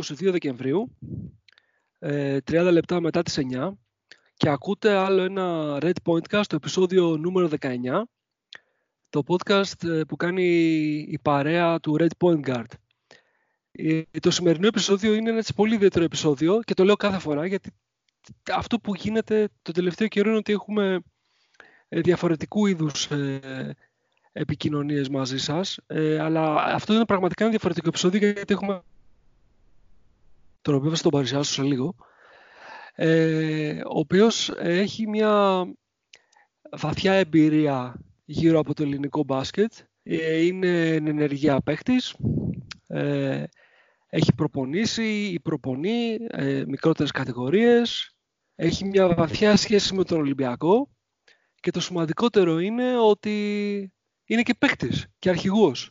Κυριακή 22 Δεκεμβρίου, 30 ε, λεπτά μετά τις 9 και ακούτε άλλο ένα Red Pointcast, το επεισόδιο νούμερο 19, το podcast ε, που κάνει η παρέα του Red Point Guard. Το σημερινό επεισόδιο είναι ένα πολύ ιδιαίτερο επεισόδιο και το λέω κάθε φορά γιατί αυτό που γίνεται το τελευταίο καιρό είναι ότι έχουμε διαφορετικού είδους επικοινωνίες μαζί σας. Ε, αλλά αυτό είναι πραγματικά ένα διαφορετικό επεισόδιο γιατί έχουμε τον οποίο θα τον παρουσιάσω σε λίγο ε, ο οποίος έχει μια βαθιά εμπειρία γύρω από το ελληνικό μπάσκετ. Ε, είναι ενεργεία παίχτης, ε, έχει προπονήσει ή προπονεί ε, μικρότερες κατηγορίες, έχει μια βαθιά σχέση με τον Ολυμπιακό και το σημαντικότερο είναι ότι είναι και παίκτης και αρχηγός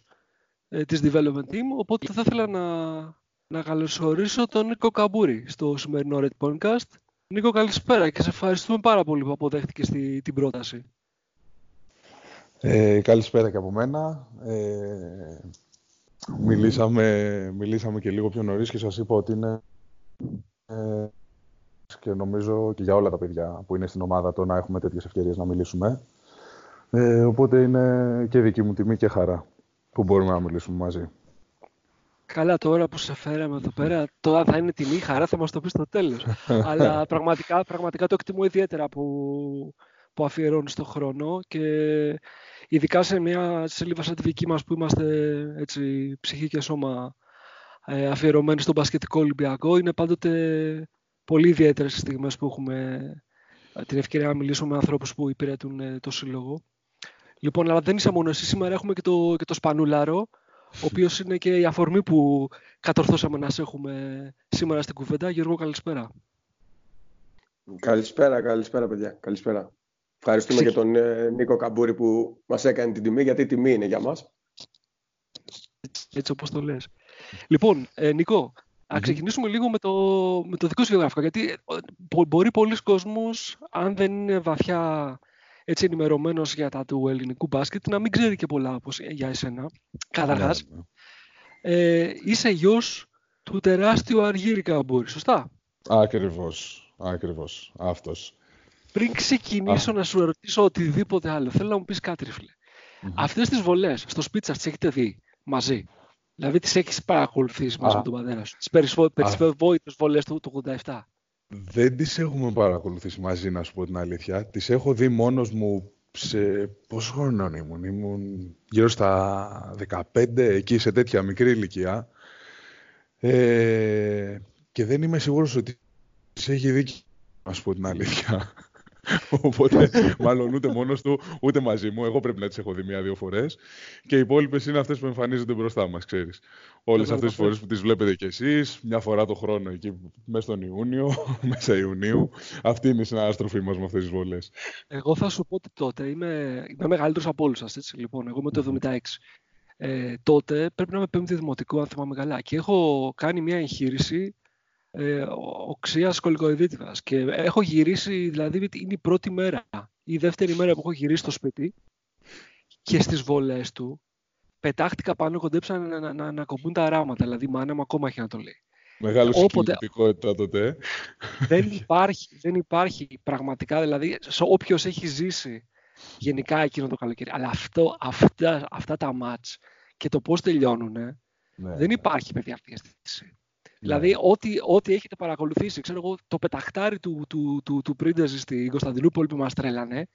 ε, της Development Team, οπότε θα ήθελα να, να καλωσορίσω τον Νίκο Καμπούρη στο σημερινό Red Podcast. Νίκο, καλησπέρα και σε ευχαριστούμε πάρα πολύ που αποδέχτηκες τη, την πρόταση. Ε, καλησπέρα και από μένα. Ε, μιλήσαμε, μιλήσαμε και λίγο πιο νωρίς και σας είπα ότι είναι ε, και νομίζω και για όλα τα παιδιά που είναι στην ομάδα το να έχουμε τέτοιες ευκαιρίες να μιλήσουμε. Ε, οπότε είναι και δική μου τιμή και χαρά που μπορούμε να μιλήσουμε μαζί. Καλά, τώρα που σε φέραμε εδώ πέρα, τώρα θα είναι τιμή, χαρά θα μας το πεις στο τέλος. Αλλά πραγματικά, πραγματικά το εκτιμώ ιδιαίτερα που, που αφιερώνεις το χρόνο και ειδικά σε μια σελίδα σαν τη δική μας που είμαστε έτσι, ψυχή και σώμα ε, αφιερωμένοι στον μπασκετικό Ολυμπιακό, είναι πάντοτε πολύ ιδιαίτερες στιγμές που έχουμε την ευκαιρία να μιλήσουμε με ανθρώπους που υπηρετούν ε, το σύλλογο. Λοιπόν, αλλά δεν είσαι μόνο εσύ. Σήμερα έχουμε και το, και το Σπανούλαρο, ο οποίος είναι και η αφορμή που κατορθώσαμε να σε έχουμε σήμερα στην κουβέντα. Γιώργο, καλησπέρα. Καλησπέρα, καλησπέρα, παιδιά. Καλησπέρα. Ευχαριστούμε και τον ε, Νίκο Καμπούρη που μας έκανε την τιμή, γιατί η τιμή είναι για μας. Έτσι όπως το λες. Λοιπόν, ε, Νίκο, να ξεκινήσουμε λίγο με το, με το δικό σου βιογραφικό, γιατί ε, μπορεί πολλοί κόσμος, αν δεν είναι βαθιά έτσι ενημερωμένος για τα του ελληνικού μπάσκετ να μην ξέρει και πολλά όπως για εσένα. Καταρχάς, ναι, ναι. ε, είσαι γιος του τεράστιου Αργύρη Καμπούρη, σωστά; Ακριβώς. Ακριβώς. Αυτός. Πριν ξεκινήσω να σου ερωτήσω οτιδήποτε άλλο, θέλω να μου πεις κάτι, φίλε. Mm-hmm. Αυτές τις βολές στο σπίτσας τις έχετε δει μαζί; Δηλαδή τις έχεις παρακολουθήσει μαζί με τον πατέρα σου. Τις περιβόητε βολές του, του 87. Δεν τις έχουμε παρακολουθήσει μαζί, να σου πω την αλήθεια. Τις έχω δει μόνος μου σε... Πόσο χρόνο ήμουν, ήμουν γύρω στα 15, εκεί σε τέτοια μικρή ηλικία. Ε, και δεν είμαι σίγουρος ότι τις έχει δει, να σου πω την αλήθεια. Οπότε, μάλλον ούτε μόνος του, ούτε μαζί μου. Εγώ πρέπει να τις έχω δει μία-δύο φορές. Και οι υπόλοιπες είναι αυτές που εμφανίζονται μπροστά μας, ξέρεις. Όλες αυτές τις φορές που τις βλέπετε κι εσείς, μια φορά το χρόνο εκεί, μέσα στον Ιούνιο, μέσα Ιουνίου. Αυτή είναι η συναναστροφή μας με αυτές τις βολές. Εγώ θα σου πω ότι τότε είμαι, είμαι μεγαλύτερος από όλους σας. Λοιπόν, εγώ είμαι το 76. Ε, τότε πρέπει να είμαι πέμπτη δημοτικό, αν θυμάμαι καλά. Και έχω κάνει μια εγχείρηση ε, οξίας κολυκοειδίτιδας. Και έχω γυρίσει, δηλαδή είναι η πρώτη μέρα, η δεύτερη μέρα που έχω γυρίσει στο σπίτι και στις βολές του πετάχτηκα πάνω, κοντέψαν να, να, να, να κομπούν τα ράματα. Δηλαδή, μάνα μου ακόμα έχει να το λέει. Μεγάλο Όποτε... τότε. Δεν υπάρχει, δεν υπάρχει πραγματικά, δηλαδή, όποιος έχει ζήσει γενικά εκείνο το καλοκαίρι. Αλλά αυτό, αυτά, αυτά τα μάτς και το πώς τελειώνουν, ναι. δεν υπάρχει παιδιά αυτή η αίσθηση. Δηλαδή, ναι. ό,τι, ό,τι έχετε παρακολουθήσει, ξέρω εγώ, το πεταχτάρι του, του, του, του Πρίντεζη στην Κωνσταντινούπολη που μας τρέλανε,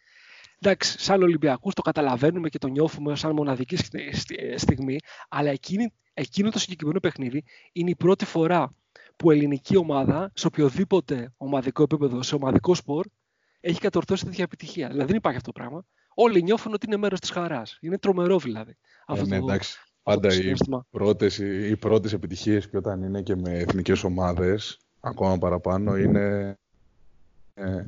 εντάξει, σαν Ολυμπιακούς το καταλαβαίνουμε και το νιώθουμε σαν μοναδική στιγμή, αλλά εκείνη, εκείνο το συγκεκριμένο παιχνίδι είναι η πρώτη φορά που ελληνική ομάδα σε οποιοδήποτε ομαδικό επίπεδο, σε ομαδικό σπορ, έχει κατορθώσει τέτοια επιτυχία. Δηλαδή δεν υπάρχει αυτό το πράγμα. Όλοι νιώθουν ότι είναι μέρος της χαράς. Είναι τρομερό δηλαδή. Ε, ναι, εντάξει. Πάντα οι πρώτες, οι πρώτες επιτυχίες και όταν είναι και με εθνικές ομάδες, ακόμα παραπάνω, είναι... Ε,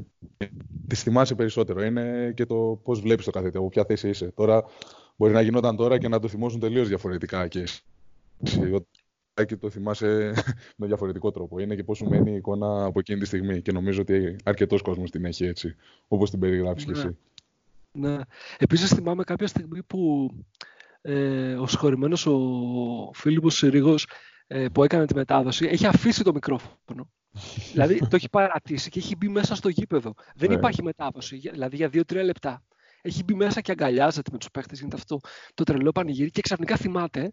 τις θυμάσαι περισσότερο. Είναι και το πώς βλέπεις το κάθε από ποια θέση είσαι. Τώρα μπορεί να γινόταν τώρα και να το θυμώσουν τελείως διαφορετικά και και το θυμάσαι με διαφορετικό τρόπο. Είναι και πώς σου μένει η εικόνα από εκείνη τη στιγμή και νομίζω ότι αρκετός κόσμος την έχει έτσι, όπως την περιγράψεις ναι. και εσύ. Ναι. Επίσης θυμάμαι κάποια στιγμή που ε, ο συγχωρημένος ο Φίλιππος Συρίγος ε, που έκανε τη μετάδοση έχει αφήσει το μικρόφωνο. δηλαδή το έχει παρατήσει και έχει μπει μέσα στο γήπεδο. Δεν ναι. υπάρχει μετάδοση, δηλαδή για δύο-τρία λεπτά. Έχει μπει μέσα και αγκαλιάζεται με τους παίχτες, γίνεται αυτό το τρελό πανηγύρι και ξαφνικά θυμάται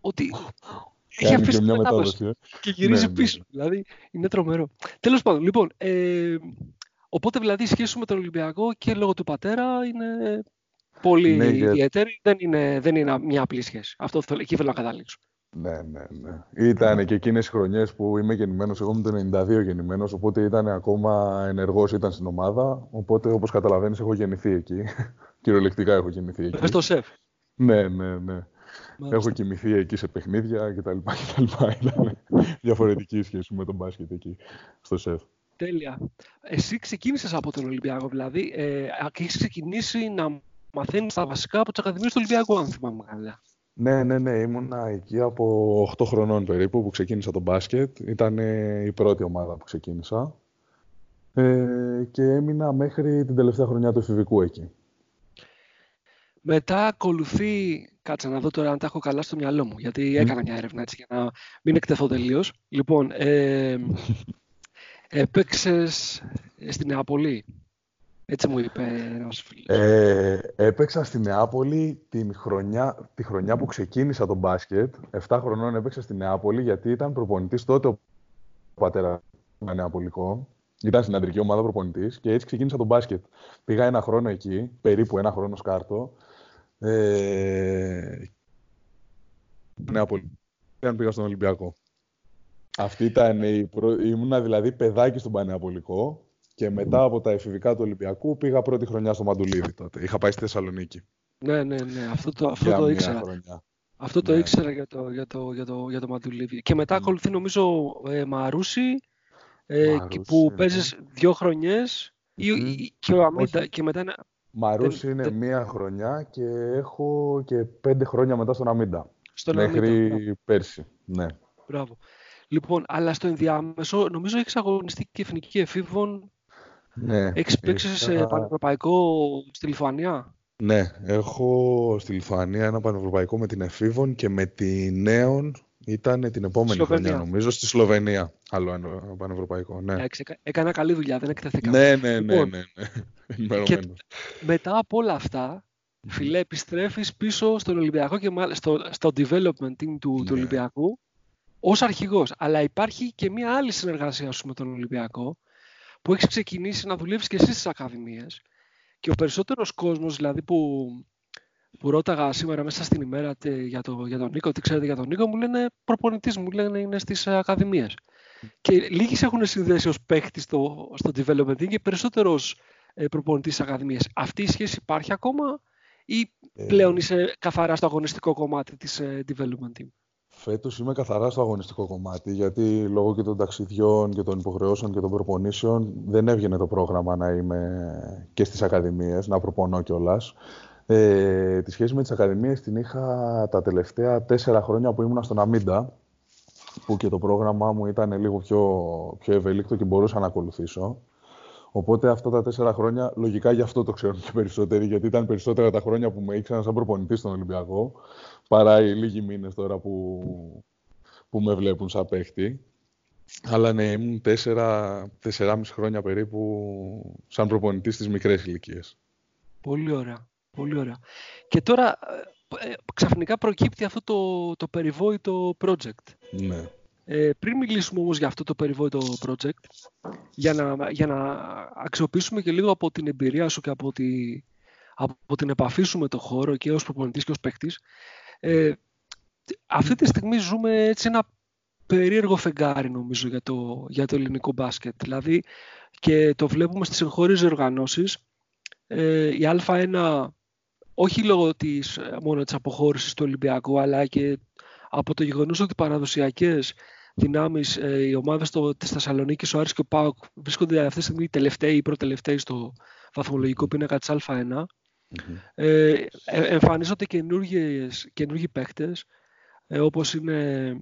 ότι έχει αφήσει μια μετάδοση, ε. και γυρίζει ναι, ναι, πίσω. Δηλαδή είναι τρομερό. Τέλος πάντων, λοιπόν, ε, οπότε δηλαδή η σχέση με τον Ολυμπιακό και λόγω του πατέρα είναι πολύ ναι, ιδιαίτερη. Δεν είναι, δεν είναι μια απλή σχέση. Αυτό θέλω, εκεί θέλω να καταλήξω. Ναι, ναι, ναι. Ήταν και εκείνες οι χρονιές που είμαι γεννημένος. Εγώ είμαι το 92 γεννημένος, οπότε ήταν ακόμα ενεργός, ήταν στην ομάδα. Οπότε, όπως καταλαβαίνεις, έχω γεννηθεί εκεί. Κυριολεκτικά έχω γεννηθεί εκεί. στο σεφ. Ναι, ναι, ναι. Έχω κοιμηθεί εκεί σε παιχνίδια κτλ. Ήταν διαφορετική σχέση με τον μπάσκετ εκεί στο σεφ. Τέλεια. Εσύ ξεκίνησες από τον Ολυμπιακό, δηλαδή. Ε, έχεις ξεκινήσει να μαθαίνει τα βασικά από τι Ακαδημίε του Ολυμπιακού, αν θυμάμαι καλά. Ναι, ναι, ναι. Ήμουνα εκεί από 8 χρονών περίπου που ξεκίνησα το μπάσκετ. Ήταν η πρώτη ομάδα που ξεκίνησα. Ε, και έμεινα μέχρι την τελευταία χρονιά του εφηβικού εκεί. Μετά ακολουθεί, κάτσε να δω τώρα αν τα έχω καλά στο μυαλό μου, γιατί έκανα μια έρευνα έτσι για να μην εκτεθώ τελείως. Λοιπόν, ε, έπαιξε στην Νεάπολη. Έτσι μου είπε ένας φίλος. Ε, έπαιξα στη Νεάπολη την χρονιά, τη χρονιά που ξεκίνησα τον μπάσκετ. 7 χρονών έπαιξα στη Νεάπολη γιατί ήταν προπονητής τότε ο πατέρας του Νεαπολικό. Ήταν στην αντρική ομάδα προπονητής και έτσι ξεκίνησα τον μπάσκετ. Πήγα ένα χρόνο εκεί, περίπου ένα χρόνο σκάρτο. Ε, Νεάπολη. πήγα στον Ολυμπιακό. Αυτή ήταν η προ... Ήμουνα δηλαδή παιδάκι στον Πανεαπολικό και μετά από τα εφηβικά του Ολυμπιακού πήγα πρώτη χρονιά στο Μαντουλίδη τότε. Είχα πάει στη Θεσσαλονίκη. Ναι, ναι, ναι. Αυτό το, αυτό το ήξερα. Χρονιά. Αυτό το ναι. ήξερα για το, για το, για το, για το Μαντουλίδη. Και μετά ακολουθεί νομίζω ε, Μαρούση, ε, που ναι. παίζεις δύο χρονιές ή, και, Αμίντα, και μετά ένα... Μαρούση είναι μία χρονιά και έχω και πέντε χρόνια μετά στον Αμίντα. Στον μέχρι Αμίντα. πέρσι. Ναι. Μπράβο. Λοιπόν, αλλά στο ενδιάμεσο νομίζω έχεις αγωνιστεί και εθνική εφήβων ναι, Έχεις παίξει σε πανευρωπαϊκό στη Λιθουανία; Ναι, έχω στη Λιθουανία ένα πανευρωπαϊκό με την Εφήβων και με τη Νέων ήταν την επόμενη χρονιά νομίζω στη Σλοβενία. Άλλο ένα πανευρωπαϊκό, ναι. έκανα καλή δουλειά, δεν εκτεθήκαμε. Ναι, ναι, ναι, λοιπόν, ναι. ναι. και μετά από όλα αυτά, φιλέ, επιστρέφεις πίσω στον Ολυμπιακό και στο, στο development team του, του ναι. Ολυμπιακού ως αρχηγός. Αλλά υπάρχει και μια άλλη συνεργασία σου με τον Ολυμπιακό, που έχεις ξεκινήσει να δουλεύεις και εσύ στις ακαδημίες. Και ο περισσότερος κόσμος, δηλαδή που, που ρώταγα σήμερα μέσα στην ημέρα για, το, για τον Νίκο, τι ξέρετε για τον Νίκο, μου λένε προπονητής, μου λένε είναι στις ακαδημίες. Και λίγοι έχουν συνδέσει ως παίχτη στο, στο development και περισσότερος ε, προπονητής στις ακαδημίες. Αυτή η σχέση υπάρχει ακόμα ή ε, πλέον είσαι καθαρά στο αγωνιστικό κομμάτι της ε, development team; Φέτος είμαι καθαρά στο αγωνιστικό κομμάτι, γιατί λόγω και των ταξιδιών και των υποχρεώσεων και των προπονήσεων δεν έβγαινε το πρόγραμμα να είμαι και στις ακαδημίες, να προπονώ κιόλας. Ε, τη σχέση με τις ακαδημίες την είχα τα τελευταία τέσσερα χρόνια που ήμουν στον Αμίντα, που και το πρόγραμμά μου ήταν λίγο πιο, πιο ευέλικτο και μπορούσα να ακολουθήσω. Οπότε αυτά τα τέσσερα χρόνια, λογικά γι' αυτό το ξέρουν και περισσότεροι, γιατί ήταν περισσότερα τα χρόνια που με ήξεραν σαν προπονητή στον Ολυμπιακό παρά οι λίγοι μήνες τώρα που, που με βλέπουν σαν παίχτη. Αλλά ναι, ήμουν τέσσερα, τεσσεράμιση χρόνια περίπου σαν προπονητή στις μικρές ηλικίες. Πολύ ωραία. Πολύ ωραία. Και τώρα ε, ε, ξαφνικά προκύπτει αυτό το, το περιβόητο project. Ναι. Ε, πριν μιλήσουμε όμως για αυτό το περιβόητο project, για να, για να αξιοποιήσουμε και λίγο από την εμπειρία σου και από, τη, από την επαφή σου με το χώρο και ως προπονητής και ως παίκτης, ε, αυτή τη στιγμή ζούμε έτσι ένα περίεργο φεγγάρι νομίζω για το, για το ελληνικό μπάσκετ. Δηλαδή και το βλέπουμε στις εγχώριες οργανώσεις. Ε, η Α1 όχι λόγω της, μόνο της αποχώρησης του Ολυμπιακού αλλά και από το γεγονός ότι οι παραδοσιακές δυνάμεις, ε, οι ομάδες το, της Θεσσαλονίκης, ο Άρης και ο ΠΑΟΚ βρίσκονται αυτή τη στιγμή τελευταίοι ή προτελευταίοι στο βαθμολογικό πίνακα της Α1 ε, ε, εμφανίζονται καινούργιοι παίχτες, ε, όπως είναι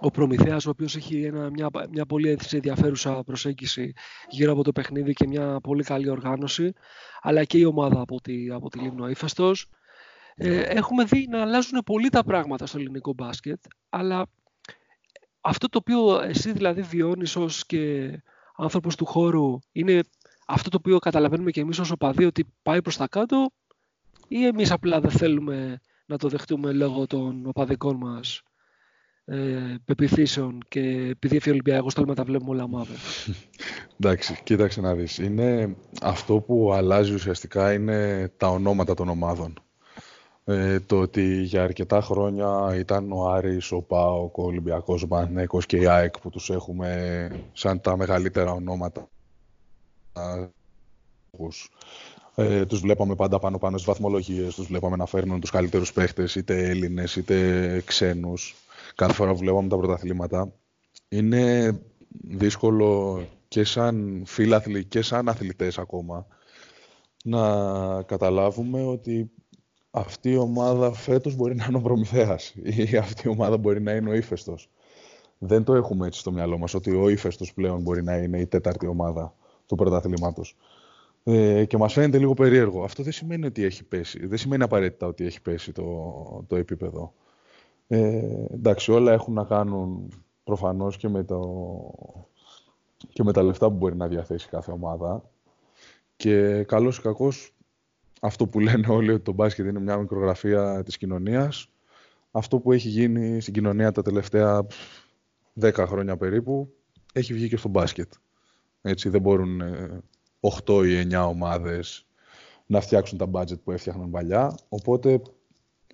ο Προμηθέας, ο οποίος έχει ένα, μια, μια πολύ ενδιαφέρουσα προσέγγιση γύρω από το παιχνίδι και μια πολύ καλή οργάνωση, αλλά και η ομάδα από τη, από τη Λίμνο Ήφαιστος. Ε, έχουμε δει να αλλάζουν πολύ τα πράγματα στο ελληνικό μπάσκετ, αλλά αυτό το οποίο εσύ δηλαδή βιώνεις ως και άνθρωπος του χώρου είναι αυτό το οποίο καταλαβαίνουμε και εμείς ως οπαδοί ότι πάει προς τα κάτω ή εμείς απλά δεν θέλουμε να το δεχτούμε λόγω των οπαδικών μας ε, πεπιθήσεων και επειδή έφυγε ο Ολυμπιακός θέλουμε να τα βλέπουμε όλα μαύρα. Εντάξει, κοίταξε να δεις. Είναι, αυτό που αλλάζει ουσιαστικά είναι τα ονόματα των ομάδων. Ε, το ότι για αρκετά χρόνια ήταν ο Άρης, ο ΠΑΟΚ, ο Ολυμπιακός Μανέκος και η ΑΕΚ που τους έχουμε σαν τα μεγαλύτερα ονόματα. Ε, τους βλέπαμε πάντα πάνω πάνω στις βαθμολογίες, τους βλέπαμε να φέρνουν τους καλύτερους παίχτες, είτε Έλληνες είτε ξένους κάθε φορά που βλέπαμε τα πρωταθλήματα. Είναι δύσκολο και σαν φίλαθλοι και σαν αθλητές ακόμα να καταλάβουμε ότι αυτή η ομάδα φέτος μπορεί να είναι ο Προμηθέας ή αυτή η ομάδα μπορεί να είναι ο ύφεστος. Δεν το έχουμε έτσι στο μυαλό μας ότι ο ύφεστος πλέον μπορεί να είναι η τέταρτη ομάδα του πρωταθλήματος. Ε, και μας φαίνεται λίγο περίεργο. Αυτό δεν σημαίνει ότι έχει πέσει. Δεν σημαίνει απαραίτητα ότι έχει πέσει το, το επίπεδο. Ε, εντάξει, όλα έχουν να κάνουν προφανώς και με, το, και με τα λεφτά που μπορεί να διαθέσει κάθε ομάδα. Και καλώς ή κακώς, αυτό που λένε όλοι ότι το μπάσκετ είναι μια μικρογραφία της κοινωνίας, αυτό που έχει γίνει στην κοινωνία τα τελευταία 10 χρόνια περίπου, έχει βγει και στο μπάσκετ. Έτσι, δεν μπορούν 8 ε, ή 9 ομάδες να φτιάξουν τα budget που έφτιαχναν παλιά, οπότε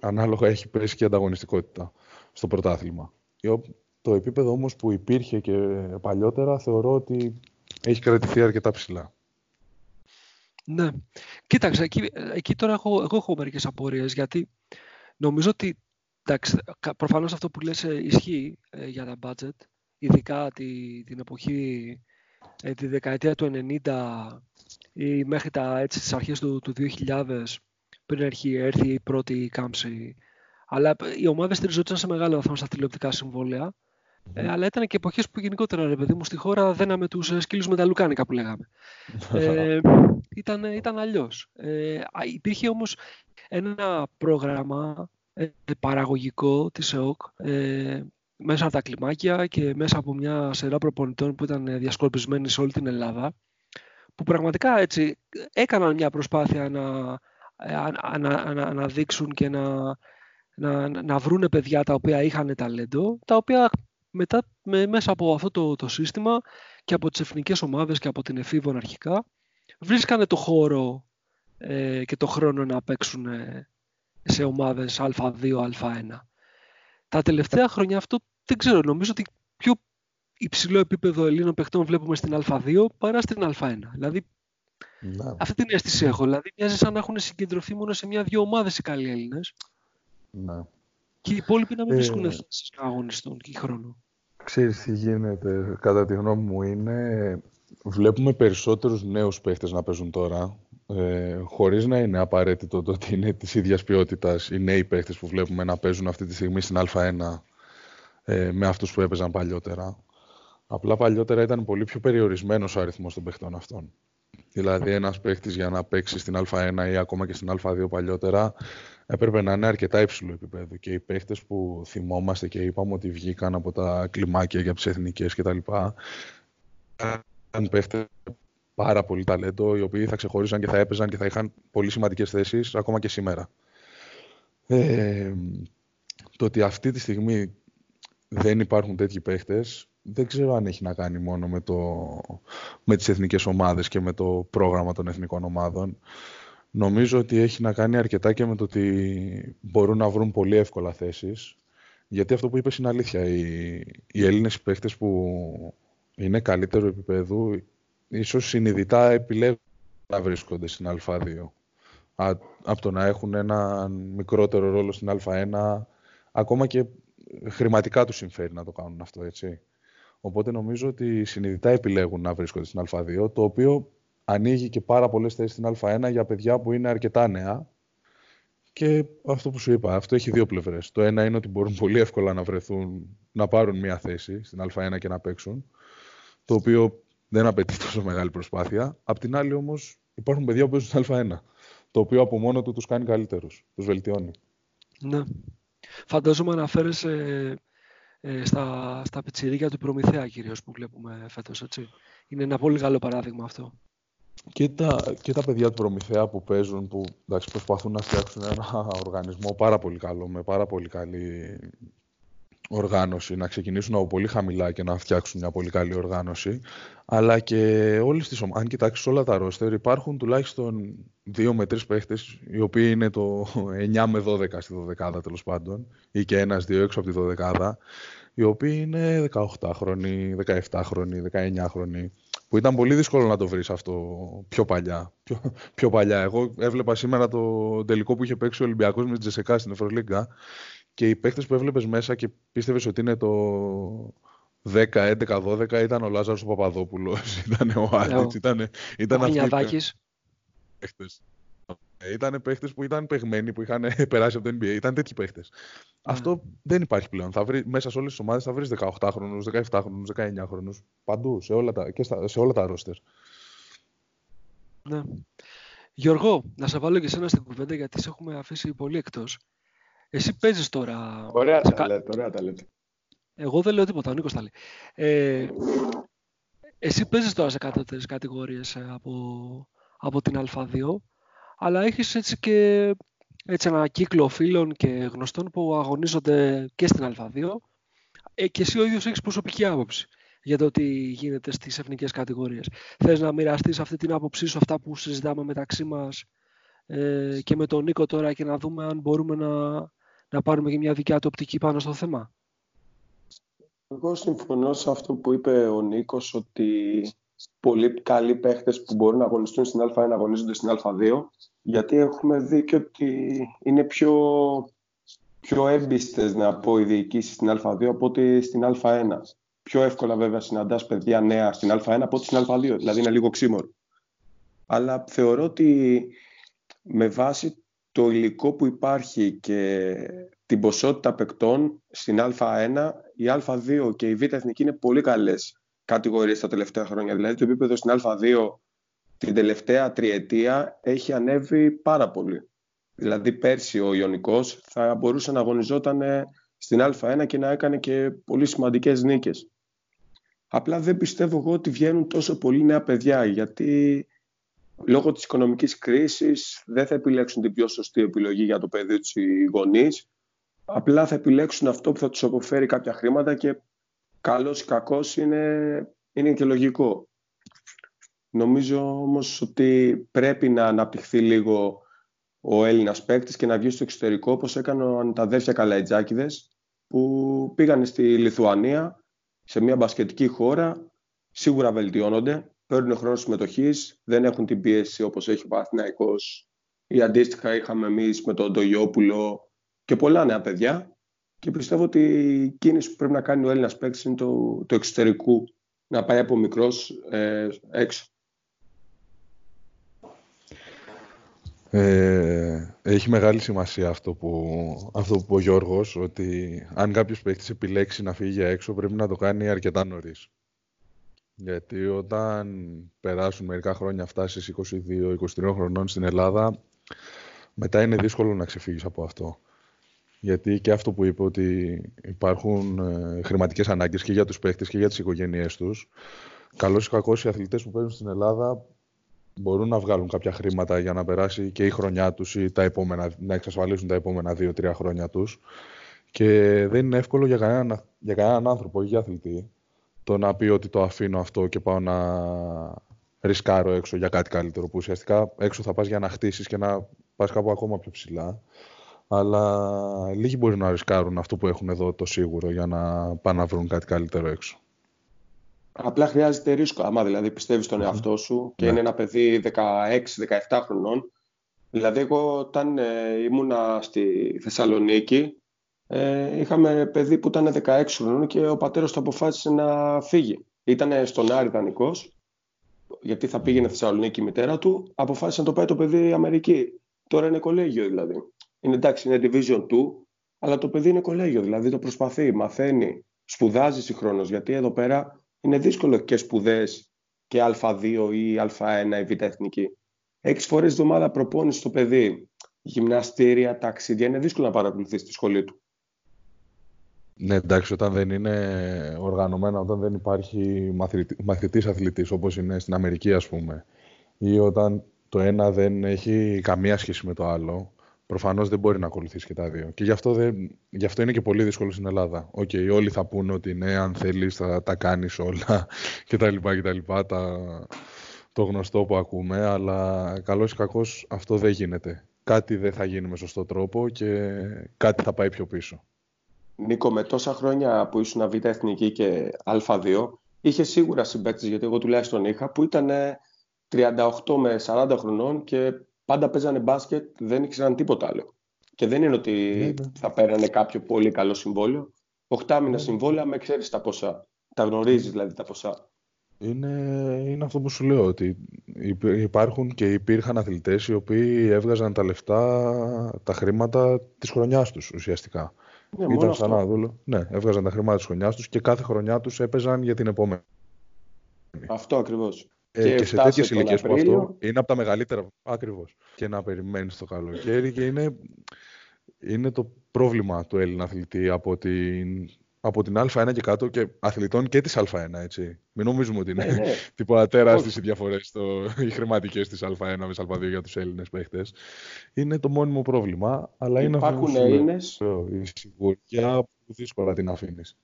ανάλογα έχει πέσει και ανταγωνιστικότητα στο πρωτάθλημα. Το επίπεδο όμως που υπήρχε και παλιότερα θεωρώ ότι έχει κρατηθεί αρκετά ψηλά. Ναι. Κοίταξε, εκεί, εκεί τώρα έχω, εγώ έχω μερικές απορίες, γιατί νομίζω ότι εντάξει, προφανώς αυτό που λες ε, ισχύει ε, για τα budget, ειδικά τη, την εποχή, ε, τη δεκαετία του 90 ή μέχρι τα, έτσι, τις αρχές του, του 2000, πριν έρθει, έρθει η πρώτη κάμψη. Αλλά οι ομάδες στηριζόταν σε μεγάλο βαθμό στα τηλεοπτικά συμβόλαια. Ε, αλλά ήταν και εποχές που γενικότερα, ρε παιδί μου, στη χώρα δέναμε του ε, σκύλους με τα λουκάνικα που λέγαμε. ε, ήταν ήταν αλλιώς. Ε, υπήρχε όμως ένα πρόγραμμα ε, παραγωγικό της ΕΟΚ ε, μέσα από τα κλιμάκια και μέσα από μια σειρά προπονητών που ήταν διασκορπισμένοι σε όλη την Ελλάδα που πραγματικά έτσι έκαναν μια προσπάθεια να αναδείξουν και να, να, να βρούνε παιδιά τα οποία είχαν ταλέντο, τα οποία μετά με, μέσα από αυτό το, το σύστημα και από τις εθνικές ομάδες και από την εφήβων αρχικά βρίσκανε το χώρο ε, και το χρόνο να παίξουν ε, σε ομάδες Α2, Α1. Τα τελευταία χρόνια αυτό δεν ξέρω, νομίζω ότι πιο υψηλό επίπεδο Ελλήνων παιχτών βλέπουμε στην Α2 παρά στην Α1. Δηλαδή να. Αυτή την αίσθηση έχω. Δηλαδή, μοιάζει σαν να έχουν συγκεντρωθεί μόνο σε μια-δύο ομάδες οι καλοί Έλληνες. Ναι. Και οι υπόλοιποι να μην ε, βρίσκουν θέσεις να αγωνιστούν και χρόνο. Ξέρεις τι γίνεται, κατά τη γνώμη μου είναι, βλέπουμε περισσότερους νέους παίχτες να παίζουν τώρα, ε, χωρίς να είναι απαραίτητο το ότι είναι της ίδιας ποιότητας οι νέοι παίχτες που βλέπουμε να παίζουν αυτή τη στιγμή στην Α1 ε, με αυτούς που έπαιζαν παλιότερα. Απλά παλιότερα ήταν πολύ πιο περιορισμένος ο αριθμός των παιχτών αυτών. Δηλαδή, ένας παίχτης για να παίξει στην Α1 ή ακόμα και στην Α2 παλιότερα έπρεπε να είναι αρκετά υψηλό επίπεδο. Και οι παίχτες που θυμόμαστε και είπαμε ότι βγήκαν από τα κλιμάκια για τις εθνικές κτλ. Ήταν παίχτες πάρα πολύ ταλέντο, οι οποίοι θα ξεχωρίζαν και θα έπαιζαν και θα είχαν πολύ σημαντικές θέσεις ακόμα και σήμερα. Ε, το ότι αυτή τη στιγμή δεν υπάρχουν τέτοιοι παίχτες δεν ξέρω αν έχει να κάνει μόνο με, το, με τις εθνικές ομάδες και με το πρόγραμμα των εθνικών ομάδων. Νομίζω ότι έχει να κάνει αρκετά και με το ότι μπορούν να βρουν πολύ εύκολα θέσεις. Γιατί αυτό που είπες είναι αλήθεια. Οι, οι Έλληνες παίχτες που είναι καλύτερο επίπεδου ίσως συνειδητά επιλέγουν να βρίσκονται στην Α2. Από το να έχουν ένα μικρότερο ρόλο στην Α1, ακόμα και χρηματικά τους συμφέρει να το κάνουν αυτό, έτσι. Οπότε νομίζω ότι συνειδητά επιλέγουν να βρίσκονται στην Α2, το οποίο ανοίγει και πάρα πολλές θέσεις στην Α1 για παιδιά που είναι αρκετά νέα. Και αυτό που σου είπα, αυτό έχει δύο πλευρές. Το ένα είναι ότι μπορούν πολύ εύκολα να βρεθούν, να πάρουν μια θέση στην Α1 και να παίξουν, το οποίο δεν απαιτεί τόσο μεγάλη προσπάθεια. Απ' την άλλη όμως υπάρχουν παιδιά που παίζουν στην Α1, το οποίο από μόνο του τους κάνει καλύτερους, τους βελτιώνει. Ναι. Φαντάζομαι αναφέρεσαι ε, στα, στα πιτσιρίκια του Προμηθέα κυρίως που βλέπουμε φέτος. Έτσι. Είναι ένα πολύ καλό παράδειγμα αυτό. Και τα, και τα παιδιά του Προμηθέα που παίζουν, που εντάξει, προσπαθούν να φτιάξουν ένα οργανισμό πάρα πολύ καλό, με πάρα πολύ καλή οργάνωση, να ξεκινήσουν από πολύ χαμηλά και να φτιάξουν μια πολύ καλή οργάνωση. Αλλά και όλες τις ομάδε, αν κοιτάξεις όλα τα ρόστερ, υπάρχουν τουλάχιστον δύο με τρεις παίχτες, οι οποίοι είναι το 9 με 12 στη 12 τέλος πάντων, ή και ένα-δύο έξω από τη 12 οι οποίοι είναι 18 χρόνοι, 17 χρόνοι, 19 χρόνοι. Που ήταν πολύ δύσκολο να το βρεις αυτό πιο παλιά. Πιο, πιο παλιά. Εγώ έβλεπα σήμερα το τελικό που είχε παίξει ο Ολυμπιακός με τη Τζεσεκά στην Ευρωλίγκα και οι παίχτες που έβλεπες μέσα και πίστευες ότι είναι το 10, 11, 12 ήταν ο Λάζαρος ο Παπαδόπουλος, ήταν ο Άλτ, ήταν, ήταν αυτοί. Ε, ήταν παίχτες που ήταν παιγμένοι, που είχαν περάσει από το NBA. Ήταν τέτοιοι παίχτες. Ναι. Αυτό δεν υπάρχει πλέον. Θα βρει, μέσα σε όλες τις ομάδες θα βρεις 18 χρόνου, 17 χρόνου, 19 χρόνου. Παντού, σε όλα τα, και στα, σε όλα τα ρόστερ. Ναι. Γιώργο, να σε βάλω και εσένα στην κουβέντα γιατί σε έχουμε αφήσει πολύ εκτός. Εσύ παίζεις τώρα. Ωραία τα λέτε, ωραία τα λέτε. Εγώ δεν λέω τίποτα, ο Νίκος τα λέει. Ε, εσύ παίζεις τώρα σε κατώτερες κατηγορίες ε, από, από την Α2, αλλά έχεις έτσι και έτσι ένα κύκλο φίλων και γνωστών που αγωνίζονται και στην Α2 ε, και εσύ ο ίδιος έχεις προσωπική άποψη για το τι γίνεται στις εθνικές κατηγορίες. Θες να μοιραστείς αυτή την άποψή σου, αυτά που συζητάμε μεταξύ μας ε, και με τον Νίκο τώρα και να δούμε αν μπορούμε να, να πάρουμε και μια δικιά του οπτική πάνω στο θέμα. Εγώ συμφωνώ σε αυτό που είπε ο Νίκος ότι πολύ καλοί παίχτες που μπορούν να αγωνιστούν στην Α1 αγωνίζονται στην Α2 γιατί έχουμε δει και ότι είναι πιο, πιο έμπιστες να πω οι διοικήσεις στην Α2 από ότι στην Α1. Πιο εύκολα βέβαια συναντάς παιδιά νέα στην Α1 από ότι στην Α2, δηλαδή είναι λίγο ξύμορο. Αλλά θεωρώ ότι με βάση το υλικό που υπάρχει και την ποσότητα παικτών στην Α1, η Α2 και η Β' Εθνική είναι πολύ καλές κατηγορίες τα τελευταία χρόνια. Δηλαδή το επίπεδο στην Α2 την τελευταία τριετία έχει ανέβει πάρα πολύ. Δηλαδή πέρσι ο Ιωνικός θα μπορούσε να αγωνιζόταν στην Α1 και να έκανε και πολύ σημαντικές νίκες. Απλά δεν πιστεύω εγώ ότι βγαίνουν τόσο πολύ νέα παιδιά γιατί λόγω της οικονομικής κρίσης δεν θα επιλέξουν την πιο σωστή επιλογή για το παιδί τους οι γονείς. Απλά θα επιλέξουν αυτό που θα τους αποφέρει κάποια χρήματα και καλός ή κακός είναι, είναι και λογικό. Νομίζω όμως ότι πρέπει να αναπτυχθεί λίγο ο Έλληνας παίκτης και να βγει στο εξωτερικό όπως έκαναν τα αδέρφια Καλαϊτζάκηδες που πήγαν στη Λιθουανία σε μια μπασκετική χώρα, σίγουρα βελτιώνονται, παίρνουν χρόνο συμμετοχής, δεν έχουν την πίεση όπως έχει ο Παναθηναϊκός ή αντίστοιχα είχαμε εμείς με τον Ντογιόπουλο και πολλά νέα παιδιά και πιστεύω ότι η κίνηση που πρέπει να κάνει ο Έλληνας παίκτης είναι το, το εξωτερικού, να πάει από μικρός ε, έξω. Ε, έχει μεγάλη σημασία αυτό που, αυτό που είπε ο Γιώργος, ότι αν κάποιος παίκτης επιλέξει να φύγει για έξω πρέπει να το κάνει αρκετά νωρίς. Γιατί όταν περάσουν μερικά χρόνια φτάσεις 22-23 χρονών στην Ελλάδα, μετά είναι δύσκολο να ξεφύγεις από αυτό. Γιατί και αυτό που είπε ότι υπάρχουν ε, χρηματικές ανάγκες και για τους παίκτες και για τις οικογένειές τους. Καλώς ή κακώς οι αθλητές που παίζουν στην Ελλάδα μπορούν να βγάλουν κάποια χρήματα για να περάσει και η χρονιά τους ή τα επόμενα, να εξασφαλίσουν τα επόμενα δύο-τρία χρόνια τους. Και δεν είναι εύκολο για κανέναν, για κανέναν άνθρωπο ή για αθλητή το να πει ότι το αφήνω αυτό και πάω να ρισκάρω έξω για κάτι καλύτερο. Που ουσιαστικά έξω θα πας για να χτίσεις και να πας κάπου ακόμα πιο ψηλά. Αλλά λίγοι μπορεί να ρισκάρουν αυτό που έχουν εδώ το σίγουρο για να πάνε να βρουν κάτι καλύτερο έξω. Απλά χρειάζεται ρίσκο. Άμα δηλαδή πιστεύεις στον εαυτό σου και ναι. είναι ένα παιδί 16-17 χρονών. Δηλαδή, εγώ όταν ε, ήμουνα στη Θεσσαλονίκη, ε, είχαμε παιδί που ήταν 16 χρονών και ο πατέρας του αποφάσισε να φύγει. Ήταν στον Άρη δανεικός, γιατί θα πήγαινε Θεσσαλονίκη η μητέρα του, αποφάσισε να το πάει το παιδί Αμερική. Τώρα είναι κολέγιο δηλαδή. Είναι εντάξει, είναι division 2, αλλά το παιδί είναι κολέγιο, δηλαδή το προσπαθεί, μαθαίνει, σπουδάζει συγχρόνως. Γιατί εδώ πέρα είναι δύσκολο και σπουδές και Α2 ή Α1 ή Β' εθνική. Έξι φορές εβδομάδα προπόνηση στο παιδί, γυμναστήρια, ταξίδια. Είναι δύσκολο να παρακολουθείς τη σχολή του. Ναι, εντάξει, όταν δεν είναι οργανωμένα, όταν δεν υπάρχει μαθητής αθλητής όπως είναι στην Αμερική ας πούμε ή όταν το ένα δεν έχει καμία σχέση με το άλλο, προφανώς δεν μπορεί να ακολουθήσει και τα δύο. Και γι' αυτό, δεν, γι αυτό είναι και πολύ δύσκολο στην Ελλάδα. OK, okay, όλοι θα πούνε ότι ναι, αν θέλεις θα τα κάνεις όλα κτλ. κτλ τα, το γνωστό που ακούμε, αλλά καλό ή κακό αυτό δεν γίνεται. Κάτι δεν θα γίνει με σωστό τρόπο και κάτι θα πάει πιο πίσω. Νίκο, με τόσα χρόνια που ήσουν Β' Εθνική και Α2, είχε σίγουρα συμπαίκτες, γιατί εγώ τουλάχιστον είχα, που ήταν 38 με 40 χρονών και πάντα παίζανε μπάσκετ, δεν ήξεραν τίποτα άλλο. Και δεν είναι ότι ναι, ναι. θα παίρνανε κάποιο πολύ καλό συμβόλαιο. Οχτάμινα ναι. συμβόλαια με ξέρεις τα ποσά. Τα γνωρίζεις δηλαδή τα ποσά. Είναι, είναι αυτό που σου λέω, ότι υπάρχουν και υπήρχαν αθλητές οι οποίοι έβγαζαν τα λεφτά, τα χρήματα της χρονιάς τους ουσιαστικά. Ναι, Ήταν σαν να δούλω. Ναι, έβγαζαν τα χρήματα της χρονιάς τους και κάθε χρονιά τους έπαιζαν για την επόμενη. Αυτό ακριβώς. Ε, και, σε τέτοιες ηλικίες που αυτό είναι από τα μεγαλύτερα. Ακριβώς. Και να περιμένεις το καλοκαίρι και είναι, είναι το πρόβλημα του Έλληνα αθλητή από την, από την Α1 και κάτω και αθλητών και της Α1. Έτσι. Μην νομίζουμε ότι είναι ναι, ναι. τίποτα τεράστιε οι διαφορές οι χρηματικές της Α1 με Α2 για τους Έλληνες παίχτε. Είναι το μόνιμο πρόβλημα. Αλλά Υπάρχουν είναι Έλληνες. Η σιγουριά που δύσκολα την αφήνεις.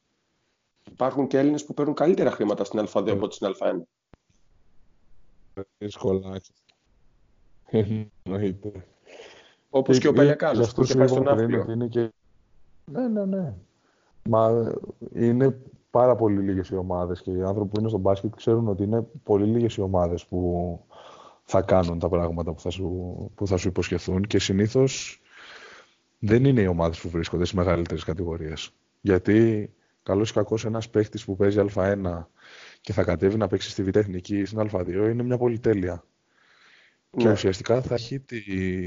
Υπάρχουν και Έλληνες που παίρνουν καλύτερα χρήματα στην Α2 από την Α1 δύσκολα. Εννοείται. Όπως και ο Παλιακάνος που είχε πάει στον Είναι και... Ναι, ναι, ναι. Μα είναι πάρα πολύ λίγες οι ομάδες και οι άνθρωποι που είναι στο μπάσκετ ξέρουν ότι είναι πολύ λίγες οι ομάδες που θα κάνουν τα πράγματα που θα σου, που θα σου υποσχεθούν και συνήθως δεν είναι οι ομάδες που βρίσκονται στις μεγαλύτερες κατηγορίες. Γιατί καλώς ή κακός ένας παίχτης που παίζει Α1 και θα κατέβει να παίξει στη Β' Εθνική στην Α2 είναι μια πολυτέλεια. Ναι. Και ουσιαστικά θα έχει τη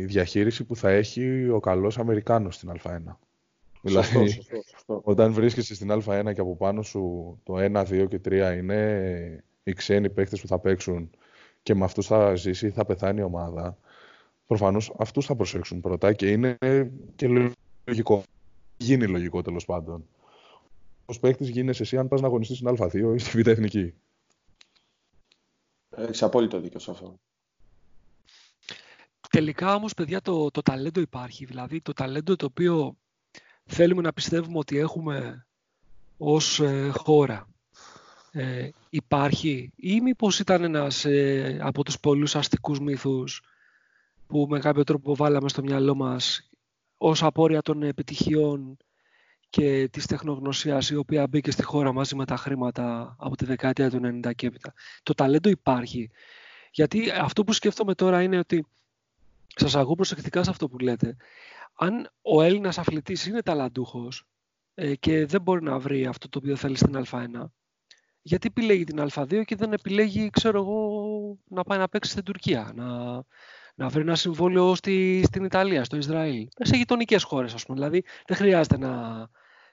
διαχείριση που θα έχει ο καλός Αμερικάνος στην Α1. Δηλαδή, όταν βρίσκεσαι στην Α1 και από πάνω σου το 1, 2 και 3 είναι οι ξένοι παίκτες που θα παίξουν και με αυτούς θα ζήσει, θα πεθάνει η ομάδα, προφανώς αυτούς θα προσέξουν πρώτα και είναι και λογικό. Γίνει λογικό τέλος πάντων ως παίκτης γίνεσαι εσύ αν πας να αγωνιστείς στην Α2 ή στη Β' Εθνική. Έχεις απόλυτο δίκιο σε αυτό. Τελικά όμως, παιδιά, το, το ταλέντο υπάρχει. Δηλαδή, το ταλέντο το οποίο θέλουμε να πιστεύουμε ότι έχουμε ως ε, χώρα ε, υπάρχει ή μήπως ήταν ένας ε, από τους πολλούς αστικούς μύθους που με κάποιο τρόπο βάλαμε στο μυαλό μας ως απόρρια των επιτυχιών και της τεχνογνωσίας η οποία μπήκε στη χώρα μαζί με τα χρήματα από τη δεκαετία του 90 και έπειτα. Το ταλέντο υπάρχει. Γιατί αυτό που σκέφτομαι τώρα είναι ότι σας αγώ προσεκτικά σε αυτό που λέτε. Αν ο Έλληνας αθλητής είναι ταλαντούχος ε, και δεν μπορεί να βρει αυτό το οποίο θέλει στην Α1, γιατί επιλέγει την Α2 και δεν επιλέγει, ξέρω εγώ, να πάει να παίξει στην Τουρκία, να, να βρει ένα συμβόλαιο στη, στην Ιταλία, στο Ισραήλ. Σε γειτονικές χώρες, ας πούμε. Δηλαδή, δεν χρειάζεται να,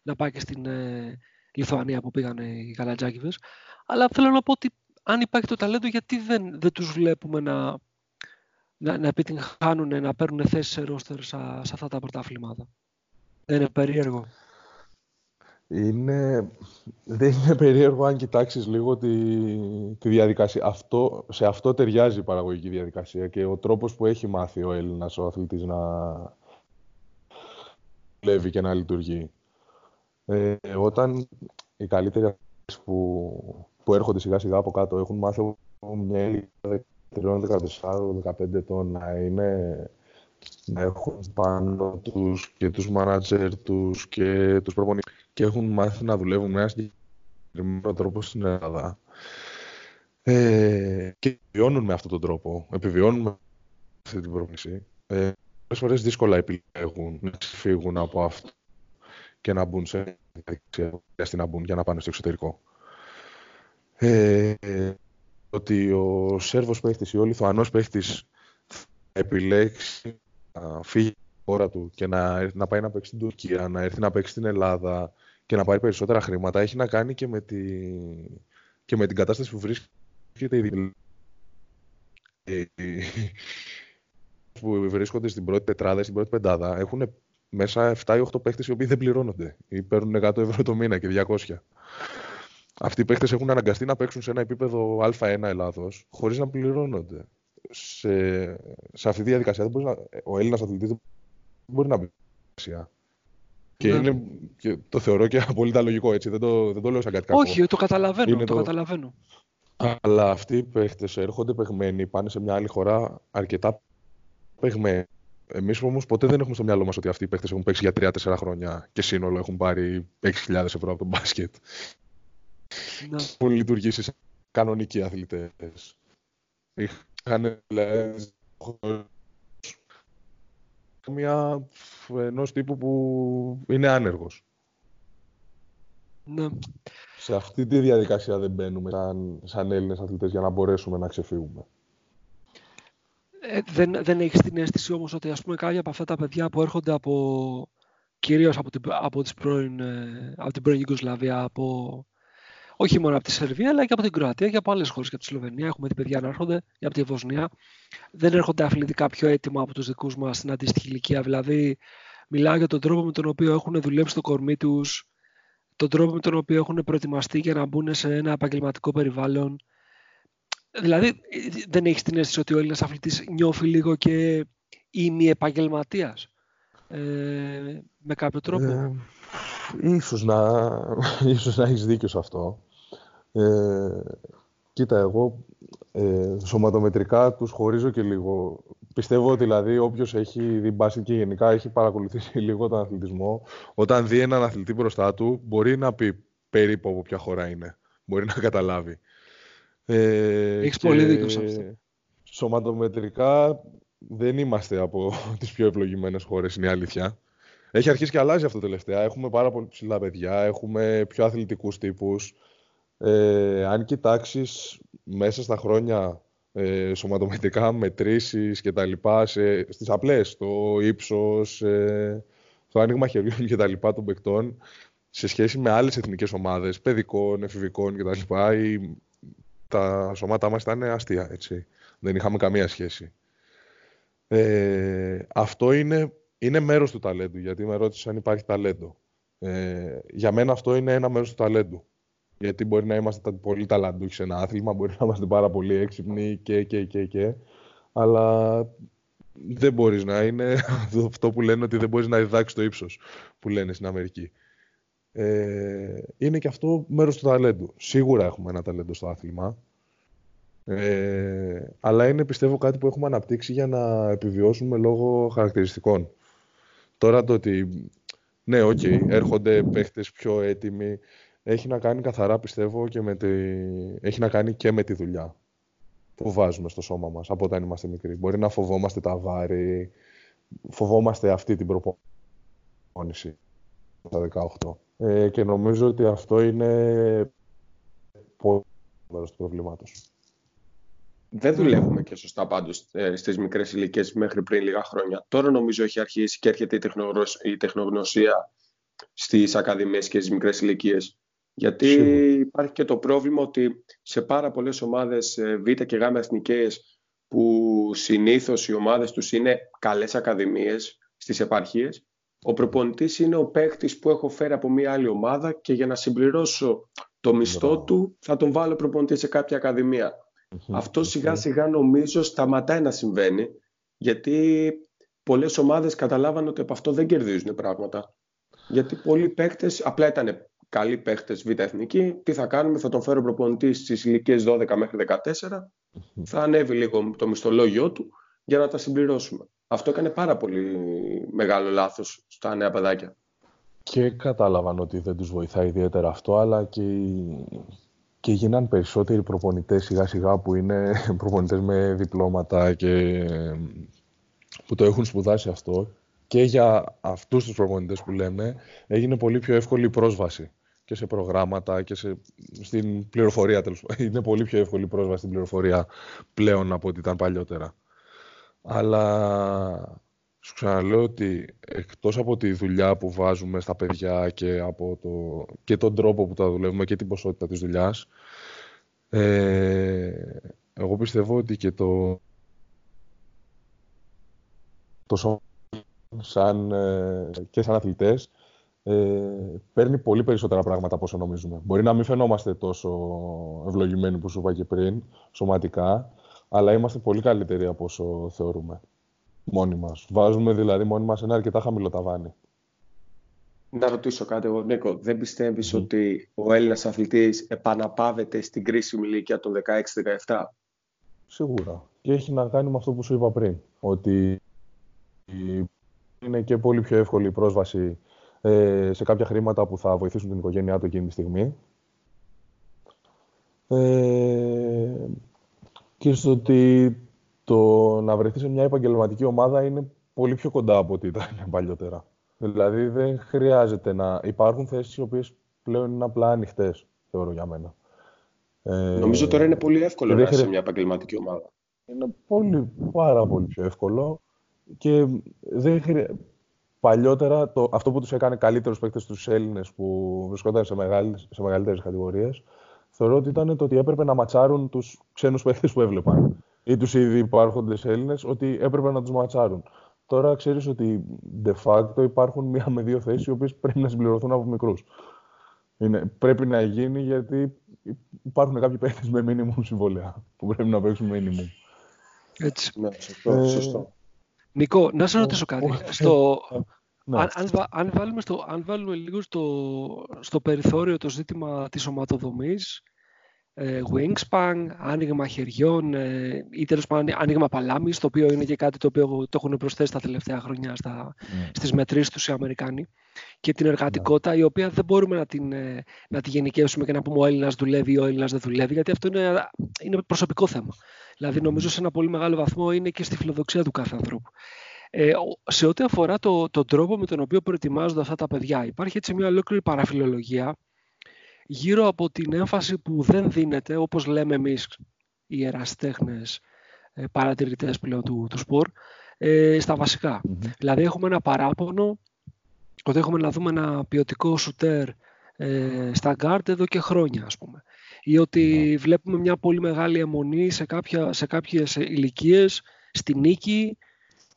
να πάει και στην ε, Λιθουανία που πήγαν οι Καλατζάκηδες. Αλλά θέλω να πω ότι αν υπάρχει το ταλέντο, γιατί δεν, δεν τους βλέπουμε να, να, να επιτυγχάνουν, να παίρνουν θέσεις σε ρόστερ σε, αυτά τα πρωταθλήματα. Δεν είναι περίεργο. Είναι... Δεν είναι περίεργο αν κοιτάξεις λίγο τη, τη διαδικασία. Αυτό, σε αυτό ταιριάζει η παραγωγική διαδικασία και ο τρόπος που έχει μάθει ο Έλληνας ο αθλητής να δουλεύει και να λειτουργεί. Ε, όταν οι καλύτεροι που, που έρχονται σιγά σιγά από κάτω έχουν μάθει μια ηλικία 13, 14, 15 ετών να είναι να έχουν πάνω τους και τους μάνατζερ τους και τους προπονητές και έχουν μάθει να δουλεύουν με ένα συγκεκριμένο τρόπο στην Ελλάδα ε, και επιβιώνουν με αυτόν τον τρόπο, επιβιώνουν με αυτή την πρόκληση. Ε, πολλές φορές δύσκολα επιλέγουν να ξεφύγουν από αυτό και να μπουν σε διαδικασία να μπουν για να πάνε στο εξωτερικό. Ε, ότι ο Σέρβος παίχτης ή ο Λιθουανός παίχτης θα επιλέξει να φύγει από τη χώρα του και να, να πάει να παίξει στην Τουρκία, να έρθει να παίξει στην Ελλάδα και να πάρει περισσότερα χρήματα, έχει να κάνει και με, τη, και με την κατάσταση που βρίσκεται η που βρίσκονται στην πρώτη τετράδα, στην πρώτη πεντάδα, έχουν μέσα 7 ή 8 παίχτες οι οποίοι δεν πληρώνονται ή παίρνουν 100 ευρώ το μήνα και 200. Αυτοί οι παίχτε έχουν αναγκαστεί να παίξουν σε ένα επίπεδο Α1 Ελλάδος χωρίς να πληρώνονται. Σε, σε αυτή τη διαδικασία δεν μπορείς να, ο Έλληνας αθλητής δεν μπορεί να μπει. Και, ναι. είναι, και το θεωρώ και απόλυτα λογικό έτσι. Δεν το, δεν το λέω σαν κάτι κακό. Όχι, το καταλαβαίνω. το, το καταλαβαίνω. Αλλά αυτοί οι παίχτε έρχονται παιγμένοι, πάνε σε μια άλλη χώρα αρκετά παιγμένοι. Εμείς όμως ποτέ δεν έχουμε στο μυαλό μας ότι αυτοί οι παίχτε έχουν παίξει για 3-4 χρόνια και σύνολο έχουν πάρει 6.000 ευρώ από τον μπάσκετ. Ναι. Έχουν λειτουργήσει σαν κανονικοί αθλητές. Είχαν δηλαδή, μια ενός τύπου που είναι άνεργος. Ναι. Σε αυτή τη διαδικασία δεν μπαίνουμε σαν, σαν Έλληνες αθλητές για να μπορέσουμε να ξεφύγουμε. Ε, δεν, δεν έχεις την αίσθηση όμως ότι ας πούμε κάποια από αυτά τα παιδιά που έρχονται από κυρίως από την, από τις πρώην, ε, από την πρώην Ιγκοσλαβία, από, όχι μόνο από τη Σερβία, αλλά και από την Κροατία και από άλλες χώρες και από τη Σλοβενία. Έχουμε δει παιδιά να έρχονται και από τη Βοσνία. Δεν έρχονται αθλητικά πιο έτοιμα από τους δικούς μας στην αντίστοιχη ηλικία. Δηλαδή, μιλάω για τον τρόπο με τον οποίο έχουν δουλέψει το κορμί τους, τον τρόπο με τον οποίο έχουν προετοιμαστεί για να μπουν σε ένα επαγγελματικό περιβάλλον. Δηλαδή, δεν έχεις την αίσθηση ότι ο Έλληνας αθλητής νιώθει λίγο και ημι-επαγγελματία. Ε, με κάποιο τρόπο; Ε, ίσως να, ίσως να έχεις δίκιο σε αυτό. Ε, κοίτα, εγώ ε, σωματομετρικά τους χωρίζω και λίγο. Πιστεύω ότι δηλαδή όποιος έχει δει μπάσκετ και γενικά έχει παρακολουθήσει λίγο τον αθλητισμό, όταν δει έναν αθλητή μπροστά του, μπορεί να πει περίπου από ποια χώρα είναι. Μπορεί να καταλάβει. Ε, Έχεις πολύ δίκιο σε αυτό. Σωματομετρικά δεν είμαστε από τις πιο ευλογημένες χώρες, είναι η αλήθεια. Έχει αρχίσει και αλλάζει αυτό τελευταία. Έχουμε πάρα πολύ ψηλά παιδιά, έχουμε πιο αθλητικούς τύπους. Ε, αν κοιτάξεις μέσα στα χρόνια ε, σωματομετρικά μετρήσεις και τα λοιπά σε, στις απλές, το ύψος, ε, το άνοιγμα χεριών και τα λοιπά των παικτών σε σχέση με άλλες εθνικές ομάδες, παιδικών, εφηβικών και τα λοιπά τα σώματά μας ήταν αστεία, έτσι. Δεν είχαμε καμία σχέση. Ε, αυτό είναι, είναι μέρος του ταλέντου, γιατί με ρώτησες αν υπάρχει ταλέντο. Ε, για μένα αυτό είναι ένα μέρος του ταλέντου. Γιατί μπορεί να είμαστε πολύ ταλαντούχοι σε ένα άθλημα, μπορεί να είμαστε πάρα πολύ έξυπνοι και, και, και, και. Αλλά δεν μπορείς να είναι αυτό που λένε ότι δεν μπορείς να διδάξεις το ύψος που λένε στην Αμερική. Ε, είναι και αυτό μέρος του ταλέντου. Σίγουρα έχουμε ένα ταλέντο στο άθλημα. Ε, αλλά είναι πιστεύω κάτι που έχουμε αναπτύξει για να επιβιώσουμε λόγω χαρακτηριστικών. Τώρα το ότι ναι, OK, okay, έρχονται παίχτες πιο έτοιμοι, έχει να κάνει καθαρά πιστεύω και με τη... έχει να κάνει και με τη δουλειά που βάζουμε στο σώμα μας από όταν είμαστε μικροί. Μπορεί να φοβόμαστε τα βάρη, φοβόμαστε αυτή την προπόνηση στα 18. Ε, και νομίζω ότι αυτό είναι πολύ μέρος του προβλήματος. Δεν δουλεύουμε και σωστά πάντως ε, στις μικρές ηλικίες μέχρι πριν λίγα χρόνια. Τώρα νομίζω έχει αρχίσει και έρχεται η, τεχνογνωσία στις ακαδημίες και στις μικρές ηλικίες. Γιατί υπάρχει και το πρόβλημα ότι σε πάρα πολλές ομάδες ε, Β και Γ εθνικές που συνήθως οι ομάδες τους είναι καλές ακαδημίες στις επαρχίες, ο προπονητής είναι ο παίκτης που έχω φέρει από μια άλλη ομάδα και για να συμπληρώσω το μισθό του θα τον βάλω προπονητή σε κάποια Αυτό σιγά σιγά νομίζω σταματάει να συμβαίνει γιατί πολλές ομάδες καταλάβανε ότι από αυτό δεν κερδίζουν πράγματα. Γιατί πολλοί παίκτες απλά ήταν καλοί παίχτε β' εθνική. Τι θα κάνουμε, θα τον φέρω προπονητή στις ηλικίες 12 μέχρι 14. Θα ανέβει λίγο το μισθολόγιο του για να τα συμπληρώσουμε. Αυτό έκανε πάρα πολύ μεγάλο λάθος στα νέα παιδάκια. Και κατάλαβαν ότι δεν τους βοηθάει ιδιαίτερα αυτό, αλλά και, και γίναν περισσότεροι προπονητές σιγά σιγά που είναι προπονητές με διπλώματα και που το έχουν σπουδάσει αυτό. Και για αυτούς τους προπονητές που λέμε έγινε πολύ πιο εύκολη η πρόσβαση και σε προγράμματα και σε, στην πληροφορία. Τέλος. Είναι πολύ πιο εύκολη πρόσβαση στην πληροφορία πλέον από ό,τι ήταν παλιότερα. Αλλά σου ξαναλέω ότι εκτός από τη δουλειά που βάζουμε στα παιδιά και, από το, και τον τρόπο που τα δουλεύουμε και την ποσότητα της δουλειάς, ε, εγώ πιστεύω ότι και το, το σαν, ε, και σαν αθλητές ε, παίρνει πολύ περισσότερα πράγματα από όσο νομίζουμε. Μπορεί να μην φαινόμαστε τόσο ευλογημένοι που σου είπα και πριν, σωματικά, αλλά είμαστε πολύ καλύτεροι από όσο θεωρούμε μόνοι μας. Βάζουμε δηλαδή μόνοι μας ένα αρκετά χαμηλό ταβάνι. Να ρωτήσω κάτι εγώ, Νίκο. Δεν πιστεύεις ότι ο Έλληνας αθλητής επαναπάβεται στην κρίσιμη ηλικία των 16-17? Σίγουρα. Και έχει να κάνει με αυτό που σου είπα πριν. Ότι είναι και πολύ πιο εύκολη η πρόσβαση ε, σε κάποια χρήματα που θα βοηθήσουν την οικογένειά του εκείνη τη στιγμή. Ε, και στο ότι το να βρεθεί σε μια επαγγελματική ομάδα είναι πολύ πιο κοντά από ό,τι ήταν παλιότερα. Δηλαδή δεν χρειάζεται να... Υπάρχουν θέσεις οι οποίες πλέον είναι απλά ανοιχτές, θεωρώ για μένα. Ε, Νομίζω τώρα είναι πολύ εύκολο να είσαι σε μια επαγγελματική ομάδα. Είναι πολύ, πάρα πολύ πιο εύκολο και δεν χρειάζεται παλιότερα το, αυτό που τους έκανε καλύτερους παίκτες τους Έλληνες που βρισκόταν σε, μεγάλες, σε μεγαλύτερες κατηγορίες, θεωρώ ότι ήταν το ότι έπρεπε να ματσάρουν τους ξένους παίκτες που έβλεπαν ή τους ήδη υπάρχοντες Έλληνες, ότι έπρεπε να τους ματσάρουν. Τώρα ξέρεις ότι de facto υπάρχουν μία με δύο θέσεις οι οποίες πρέπει να συμπληρωθούν από μικρούς. Πρέπει να γίνει γιατί υπάρχουν κάποιοι παίκτες με minimum συμβόλαια που πρέπει να παίξουν minimum. Έτσι. Ναι, σωστό. σωστό. Νικό, να σε ρωτήσω κάτι. στο, ναι. αν, αν, βάλουμε στο, αν βάλουμε λίγο στο, στο περιθώριο το ζήτημα της οματοδομής, ε, wingspan, άνοιγμα χεριών ε, ή τέλος πάντων άνοιγμα παλάμης, το οποίο είναι και κάτι το οποίο το έχουν προσθέσει τα τελευταία χρόνια στα, mm. στις μετρήσεις τους οι Αμερικάνοι και την εργατικότητα ναι. η οποία δεν μπορούμε να την, ε, να τη γενικεύσουμε και να πούμε ο Έλληνας δουλεύει ή ο Έλληνας δεν δουλεύει γιατί αυτό είναι, είναι προσωπικό θέμα. Δηλαδή νομίζω σε ένα πολύ μεγάλο βαθμό είναι και στη φιλοδοξία του κάθε ανθρώπου. Ε, σε ό,τι αφορά το, τον τρόπο με τον οποίο προετοιμάζονται αυτά τα παιδιά, υπάρχει έτσι μια ολόκληρη παραφιλολογία γύρω από την έμφαση που δεν δίνεται, όπως λέμε εμείς οι εραστέχνες ε, παρατηρητές πλέον του, του σπορ, ε, στα βασικά Δηλαδή έχουμε ένα παράπονο ότι έχουμε να δούμε ένα ποιοτικό σουτέρ ε, στα γκαρντ εδώ και χρόνια ας πούμε. Ή ότι βλέπουμε μια πολύ μεγάλη εμμονή σε, κάποια, σε κάποιες ηλικίες στη νίκη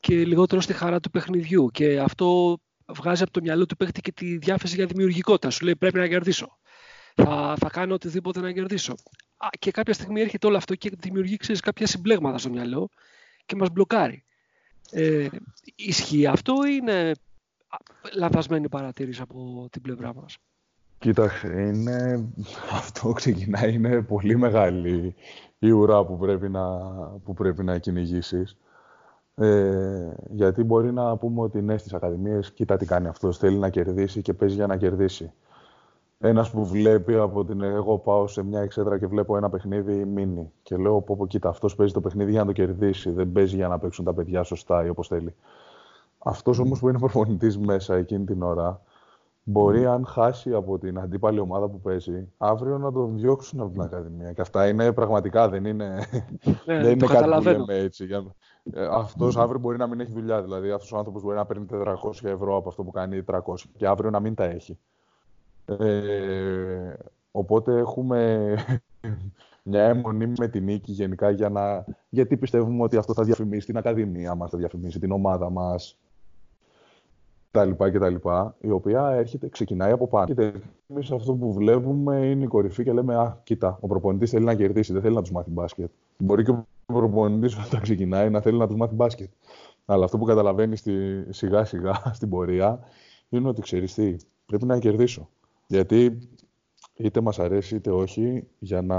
και λιγότερο στη χαρά του παιχνιδιού. Και αυτό βγάζει από το μυαλό του παίχτη και τη διάθεση για δημιουργικότητα. Σου λέει πρέπει να κερδίσω. Θα, θα κάνω οτιδήποτε να κερδίσω. Και κάποια στιγμή έρχεται όλο αυτό και δημιουργεί ξέρεις, κάποια συμπλέγματα στο μυαλό και μας μπλοκάρει. Ε, ισχύει αυτό ή είναι λαθασμένη παρατήρηση από την πλευρά μας; Κοίταξε, είναι... αυτό ξεκινάει, είναι πολύ μεγάλη η ουρά που πρέπει να, που πρέπει να κυνηγήσεις. Ε, γιατί μπορεί να πούμε ότι ναι, στις ακαδημίες, κοίτα τι κάνει αυτός, θέλει να κερδίσει και παίζει για να κερδίσει. Ένας που βλέπει από την. Εγώ πάω σε μια εξέδρα και βλέπω ένα παιχνίδι μίνι. Και λέω: Πω, πω κοίτα, αυτός παίζει το παιχνίδι για να το κερδίσει. Δεν παίζει για να παίξουν τα παιδιά σωστά ή όπως θέλει. Αυτός όμως που είναι προπονητής μέσα εκείνη την ώρα, μπορεί αν χάσει από την αντίπαλη ομάδα που παίζει, αύριο να τον διώξουν από την Ακαδημία. Και αυτά είναι πραγματικά, δεν είναι, ναι, δεν είναι κάτι που λέμε έτσι. Ε, αυτός αύριο μπορεί να μην έχει δουλειά. Δηλαδή, αυτός ο άνθρωπος μπορεί να παίρνει 400 ευρώ από αυτό που κάνει 300 και αύριο να μην τα έχει. Ε, οπότε έχουμε μια αιμονή με την νίκη γενικά για να... γιατί πιστεύουμε ότι αυτό θα διαφημίσει την Ακαδημία μας, θα διαφημίσει την ομάδα μας τα λοιπά και τα λοιπά, η οποία έρχεται, ξεκινάει από πάνω. Και εμείς αυτό που βλέπουμε είναι η κορυφή και λέμε «Α, κοίτα, ο προπονητής θέλει να κερδίσει, δεν θέλει να τους μάθει μπάσκετ». Μπορεί και ο προπονητής όταν ξεκινάει να θέλει να τους μάθει μπάσκετ. Αλλά αυτό που καταλαβαίνει σιγά σιγά στην πορεία είναι ότι ξέρεις τι, πρέπει να κερδίσω. Γιατί είτε μας αρέσει είτε όχι, για να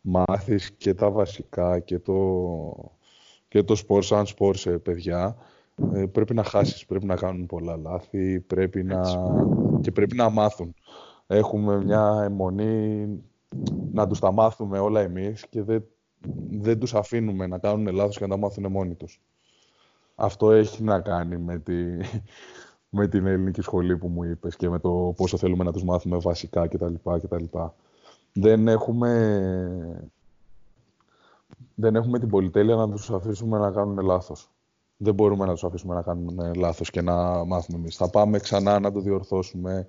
μάθεις και τα βασικά και το, και το σπορ σαν σπορ σε παιδιά, ε, πρέπει να χάσεις, πρέπει να κάνουν πολλά λάθη, πρέπει να... και πρέπει να μάθουν. Έχουμε μια αιμονή να τους τα μάθουμε όλα εμείς και δεν, δεν τους αφήνουμε να κάνουν λάθος και να τα μάθουν μόνοι τους. Αυτό έχει να κάνει με, τη, με την ελληνική σχολή που μου είπες και με το πόσο θέλουμε να τους μάθουμε βασικά κτλ. κτλ. Δεν έχουμε, δεν έχουμε την πολυτέλεια να τους αφήσουμε να κάνουν λάθος. Δεν μπορούμε να τους αφήσουμε να κάνουν λάθος και να μάθουμε εμείς. Θα πάμε ξανά να το διορθώσουμε,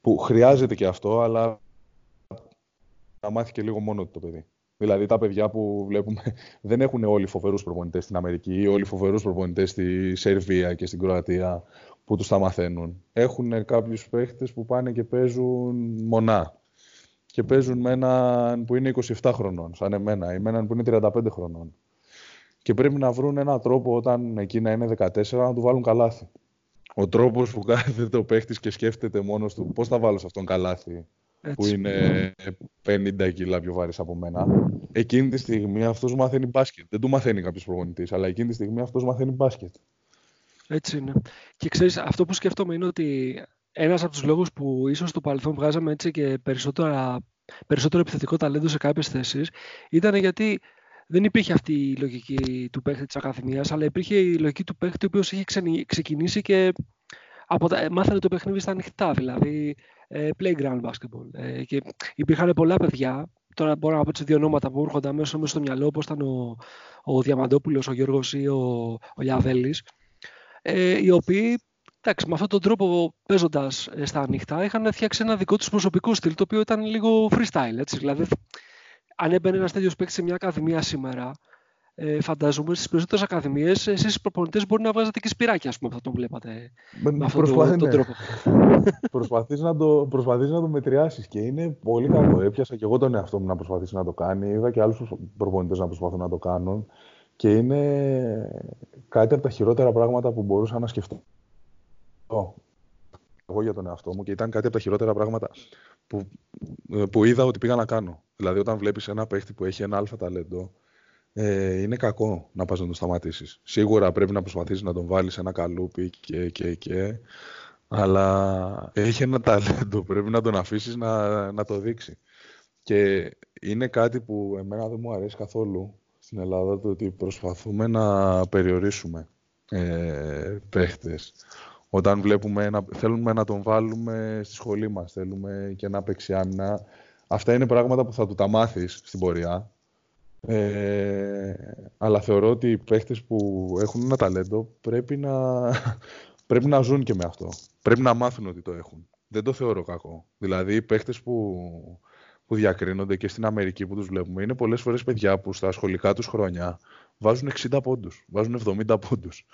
που χρειάζεται και αυτό, αλλά να μάθει και λίγο μόνο το παιδί. Δηλαδή τα παιδιά που βλέπουμε δεν έχουν όλοι φοβερούς προπονητές στην Αμερική ή όλοι φοβερούς προπονητές στη Σερβία και στην Κροατία που τους τα μαθαίνουν. Έχουν κάποιους παίχτες που πάνε και παίζουν μονά. Και παίζουν με έναν που είναι 27 χρονών, σαν εμένα, ή με έναν που είναι 35 χρονών. Και πρέπει να βρουν έναν τρόπο όταν εκείνα είναι 14 να του βάλουν καλάθι. Ο τρόπος που κάθεται ο παίχτης και σκέφτεται μόνος του πώς θα βάλω σε αυτόν καλάθι που είναι 50 κιλά πιο βαρύς από μένα. Εκείνη τη στιγμή αυτός μαθαίνει μπάσκετ. Δεν του μαθαίνει κάποιος προπονητής, αλλά εκείνη τη στιγμή αυτός μαθαίνει μπάσκετ. Έτσι είναι. Και ξέρεις, αυτό που σκέφτομαι είναι ότι ένας από τους λόγους που ίσως στο παρελθόν βγάζαμε έτσι και περισσότερο, περισσότερο επιθετικό ταλέντο σε κάποιες θέσεις ήταν γιατί δεν υπήρχε αυτή η λογική του παίχτη της Ακαδημίας, αλλά υπήρχε η λογική του παίχτη ο οποίος είχε ξεκινήσει και από τα, μάθανε το παιχνίδι στα ανοιχτά, δηλαδή ε, playground basketball. Ε, και υπήρχαν πολλά παιδιά, τώρα μπορώ να πω τι δύο ονόματα που έρχονται αμέσως στο μυαλό, όπως ήταν ο, ο Διαμαντόπουλος, ο Γιώργος ή ο, ο Λιαβέλης, ε, οι οποίοι εντάξει, με αυτόν τον τρόπο παίζοντας ε, στα ανοιχτά είχαν φτιάξει ένα δικό τους προσωπικό στυλ, το οποίο ήταν λίγο freestyle. Έτσι. Δηλαδή, αν έμπαινε ένας τέτοιος παίκτης σε μια ακαδημία σήμερα, ε, φαντάζομαι στις περισσότερες ακαδημίες, εσείς οι προπονητές μπορεί να βάζετε και σπυράκια, ας πούμε, που θα τον βλέπατε. Με, με αυτόν τον, τον τρόπο. προσπαθείς να, το, προσπαθείς να το μετριάσεις και είναι πολύ καλό. Έπιασα και εγώ τον εαυτό μου να προσπαθήσει να το κάνει. Είδα και άλλους προπονητές να προσπαθούν να το κάνουν. Και είναι κάτι από τα χειρότερα πράγματα που μπορούσα να σκεφτώ. Εγώ για τον εαυτό μου και ήταν κάτι από τα χειρότερα πράγματα που, που είδα ότι πήγα να κάνω. Δηλαδή, όταν βλέπεις ένα παίχτη που έχει ένα αλφα ταλέντο, ε, είναι κακό να πας να τον σταματήσεις. Σίγουρα πρέπει να προσπαθήσεις να τον βάλεις ένα καλούπι και, και, και, αλλά έχει ένα ταλέντο, πρέπει να τον αφήσεις να, να το δείξει. Και είναι κάτι που εμένα δεν μου αρέσει καθόλου στην Ελλάδα, το ότι προσπαθούμε να περιορίσουμε ε, παίχτες. Όταν βλέπουμε να, θέλουμε να τον βάλουμε στη σχολή μας, θέλουμε και να παίξει άμυνα. Αυτά είναι πράγματα που θα του τα μάθεις στην πορεία ε, αλλά θεωρώ ότι οι παίχτες που έχουν ένα ταλέντο πρέπει να, πρέπει να ζουν και με αυτό. Πρέπει να μάθουν ότι το έχουν. Δεν το θεωρώ κακό. Δηλαδή οι παίχτες που, που διακρίνονται και στην Αμερική που τους βλέπουμε είναι πολλές φορές παιδιά που στα σχολικά τους χρόνια βάζουν 60 πόντους, βάζουν 70 πόντους.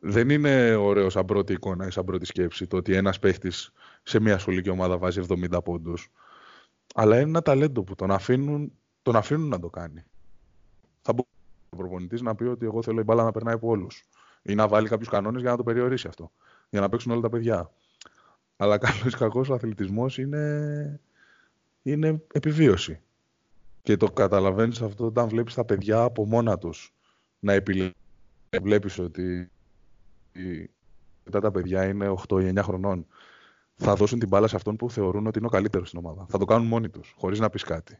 Δεν είναι ωραίο σαν πρώτη εικόνα ή σαν πρώτη σκέψη το ότι ένας παίχτης σε μια σχολική ομάδα βάζει 70 πόντους. Αλλά είναι ένα ταλέντο που τον αφήνουν τον αφήνουν να το κάνει. Θα μπορεί ο προπονητής να πει ότι εγώ θέλω η μπάλα να περνάει από όλους. Ή να βάλει κάποιους κανόνες για να το περιορίσει αυτό. Για να παίξουν όλα τα παιδιά. Αλλά καλό ή κακό ο αθλητισμός είναι, είναι επιβίωση. Και το καταλαβαίνεις αυτό όταν βλέπεις τα παιδιά από μόνα τους να επιλέγουν. Βλέπεις ότι μετά τα παιδιά είναι 8 ή 9 χρονών. Θα δώσουν την μπάλα σε αυτόν που θεωρούν ότι είναι ο καλύτερος στην ομάδα. Θα το κάνουν μόνοι τους, χωρίς να πεις κάτι.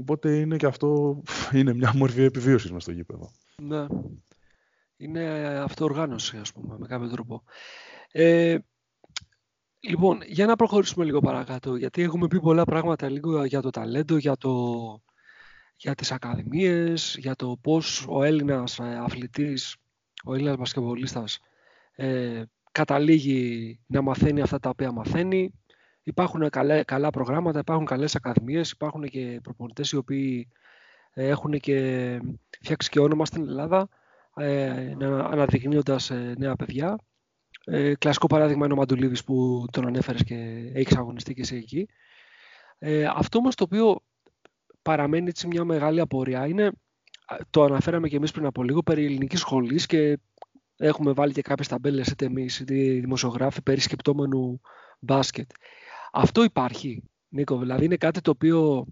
Οπότε είναι και αυτό είναι μια μορφή επιβίωσης μες στο γήπεδο. Ναι. Είναι αυτοοργάνωση, ας πούμε, με κάποιο τρόπο. Ε, λοιπόν, για να προχωρήσουμε λίγο παρακάτω, γιατί έχουμε πει πολλά πράγματα λίγο για το ταλέντο, για, το, για τις ακαδημίες, για το πώς ο Έλληνας ε, αθλητής, ο Έλληνας μπασκευολίστας ε, καταλήγει να μαθαίνει αυτά τα οποία μαθαίνει, Υπάρχουν καλά, καλά προγράμματα, υπάρχουν καλές ακαδημίες, υπάρχουν και προπονητές οι οποίοι ε, έχουν και φτιάξει και όνομα στην Ελλάδα, ε, αναδεικνύοντας ε, νέα παιδιά. Ε, κλασικό παράδειγμα είναι ο Μαντουλίδης που τον ανέφερες και έχεις αγωνιστεί και εσύ εκεί. Ε, αυτό όμως το οποίο παραμένει έτσι μια μεγάλη απορία είναι, το αναφέραμε και εμείς πριν από λίγο, περί ελληνικής σχολής και έχουμε βάλει και κάποιες ταμπέλες είτε εμείς είτε οι δημοσιογράφοι περί σκεπτόμενου μπάσκετ. Αυτό υπάρχει, Νίκο. Δηλαδή είναι κάτι το οποίο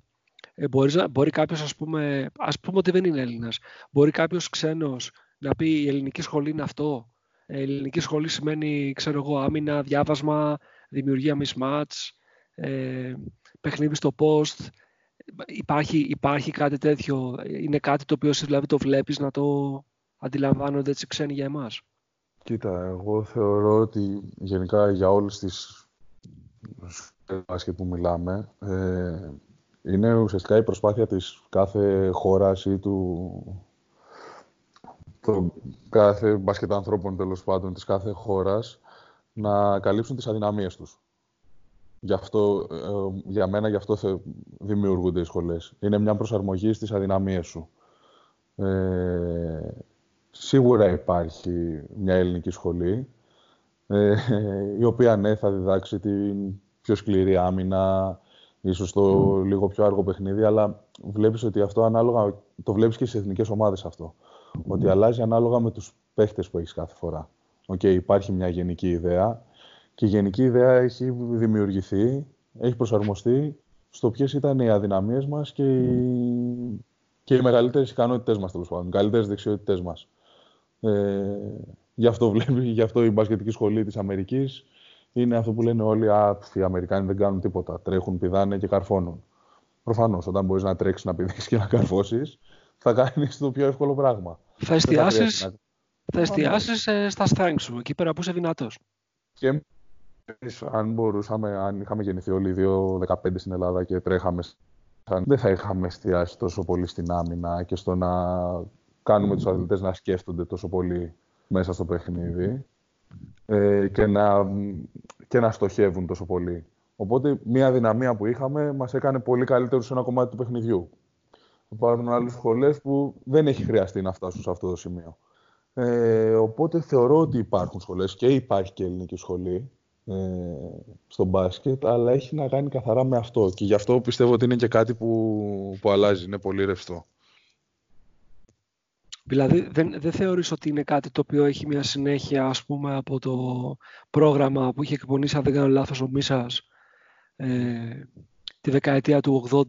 ε, μπορείς, μπορεί κάποιος, ας πούμε, ας πούμε ότι δεν είναι Έλληνας. Μπορεί κάποιος ξένος να πει η ελληνική σχολή είναι αυτό; Ε, η ελληνική σχολή σημαίνει, ξέρω εγώ, άμυνα, διάβασμα, δημιουργία mismatch, ε, παιχνίδι στο post. Υπάρχει, υπάρχει κάτι τέτοιο; Είναι κάτι το οποίο εσύ δηλαδή το βλέπεις να το αντιλαμβάνονται έτσι ξένοι για εμάς; Κοίτα, εγώ θεωρώ ότι γενικά για όλες τις μπάσκετ που μιλάμε, ε, είναι ουσιαστικά η προσπάθεια της κάθε χώρας ή του το, κάθε μπάσκετ ανθρώπων τέλος πάντων της κάθε χώρας να καλύψουν τις αδυναμίες τους. Γι αυτό, ε, για μένα γι' αυτό δημιουργούνται οι σχολές. Είναι μια προσαρμογή στις αδυναμίες σου. Ε, σίγουρα υπάρχει μια ελληνική σχολή, ε, η οποία ναι θα διδάξει την πιο σκληρή άμυνα, ίσως το λίγο πιο άργο παιχνίδι, αλλά βλέπεις ότι αυτό ανάλογα, το βλέπεις και στις εθνικές ομάδες αυτό, ότι αλλάζει ανάλογα με τους παίχτες που έχεις κάθε φορά. Okay, υπάρχει μια γενική ιδέα και η γενική ιδέα έχει δημιουργηθεί, έχει προσαρμοστεί στο ποιες ήταν οι αδυναμίες μας και οι, και οι μεγαλύτερες ικανότητές μας, τέλος πάντων, οι καλύτερες δεξιότητές μας. Ε, γι, αυτό βλέπεις, γι' αυτό η μπασκετική σχολή της Αμερικής είναι αυτό που λένε όλοι, α, οι Αμερικάνοι δεν κάνουν τίποτα, τρέχουν, πηδάνε και καρφώνουν. Προφανώς, όταν μπορείς να τρέξεις, να πηδήξει και να καρφώσεις, θα κάνεις το πιο εύκολο πράγμα. Θα εστιάσει θα εστιάσεις ε, στα strengths σου, εκεί πέρα που είσαι δυνατός. Και αν μπορούσαμε, αν είχαμε γεννηθεί όλοι οι 2-15 στην Ελλάδα και τρέχαμε, δεν θα είχαμε εστιάσει τόσο πολύ στην άμυνα και στο να κάνουμε τους αθλητές να σκέφτονται τόσο πολύ μέσα στο παιχνίδι ε, και, να, και να στοχεύουν τόσο πολύ. Οπότε, μια δυναμία που είχαμε μας έκανε πολύ καλύτερους σε ένα κομμάτι του παιχνιδιού. Υπάρχουν άλλες σχολές που δεν έχει χρειαστεί να φτάσουν σε αυτό το σημείο. Ε, οπότε θεωρώ ότι υπάρχουν σχολές και υπάρχει και ελληνική σχολή ε, στο μπάσκετ, αλλά έχει να κάνει καθαρά με αυτό. Και γι' αυτό πιστεύω ότι είναι και κάτι που, που αλλάζει, είναι πολύ ρευστό. Δηλαδή δεν, δεν θεωρείς ότι είναι κάτι το οποίο έχει μια συνέχεια ας πούμε από το πρόγραμμα που είχε εκπονήσει αν δεν κάνω λάθος ο Μίσσας ε, τη δεκαετία του 80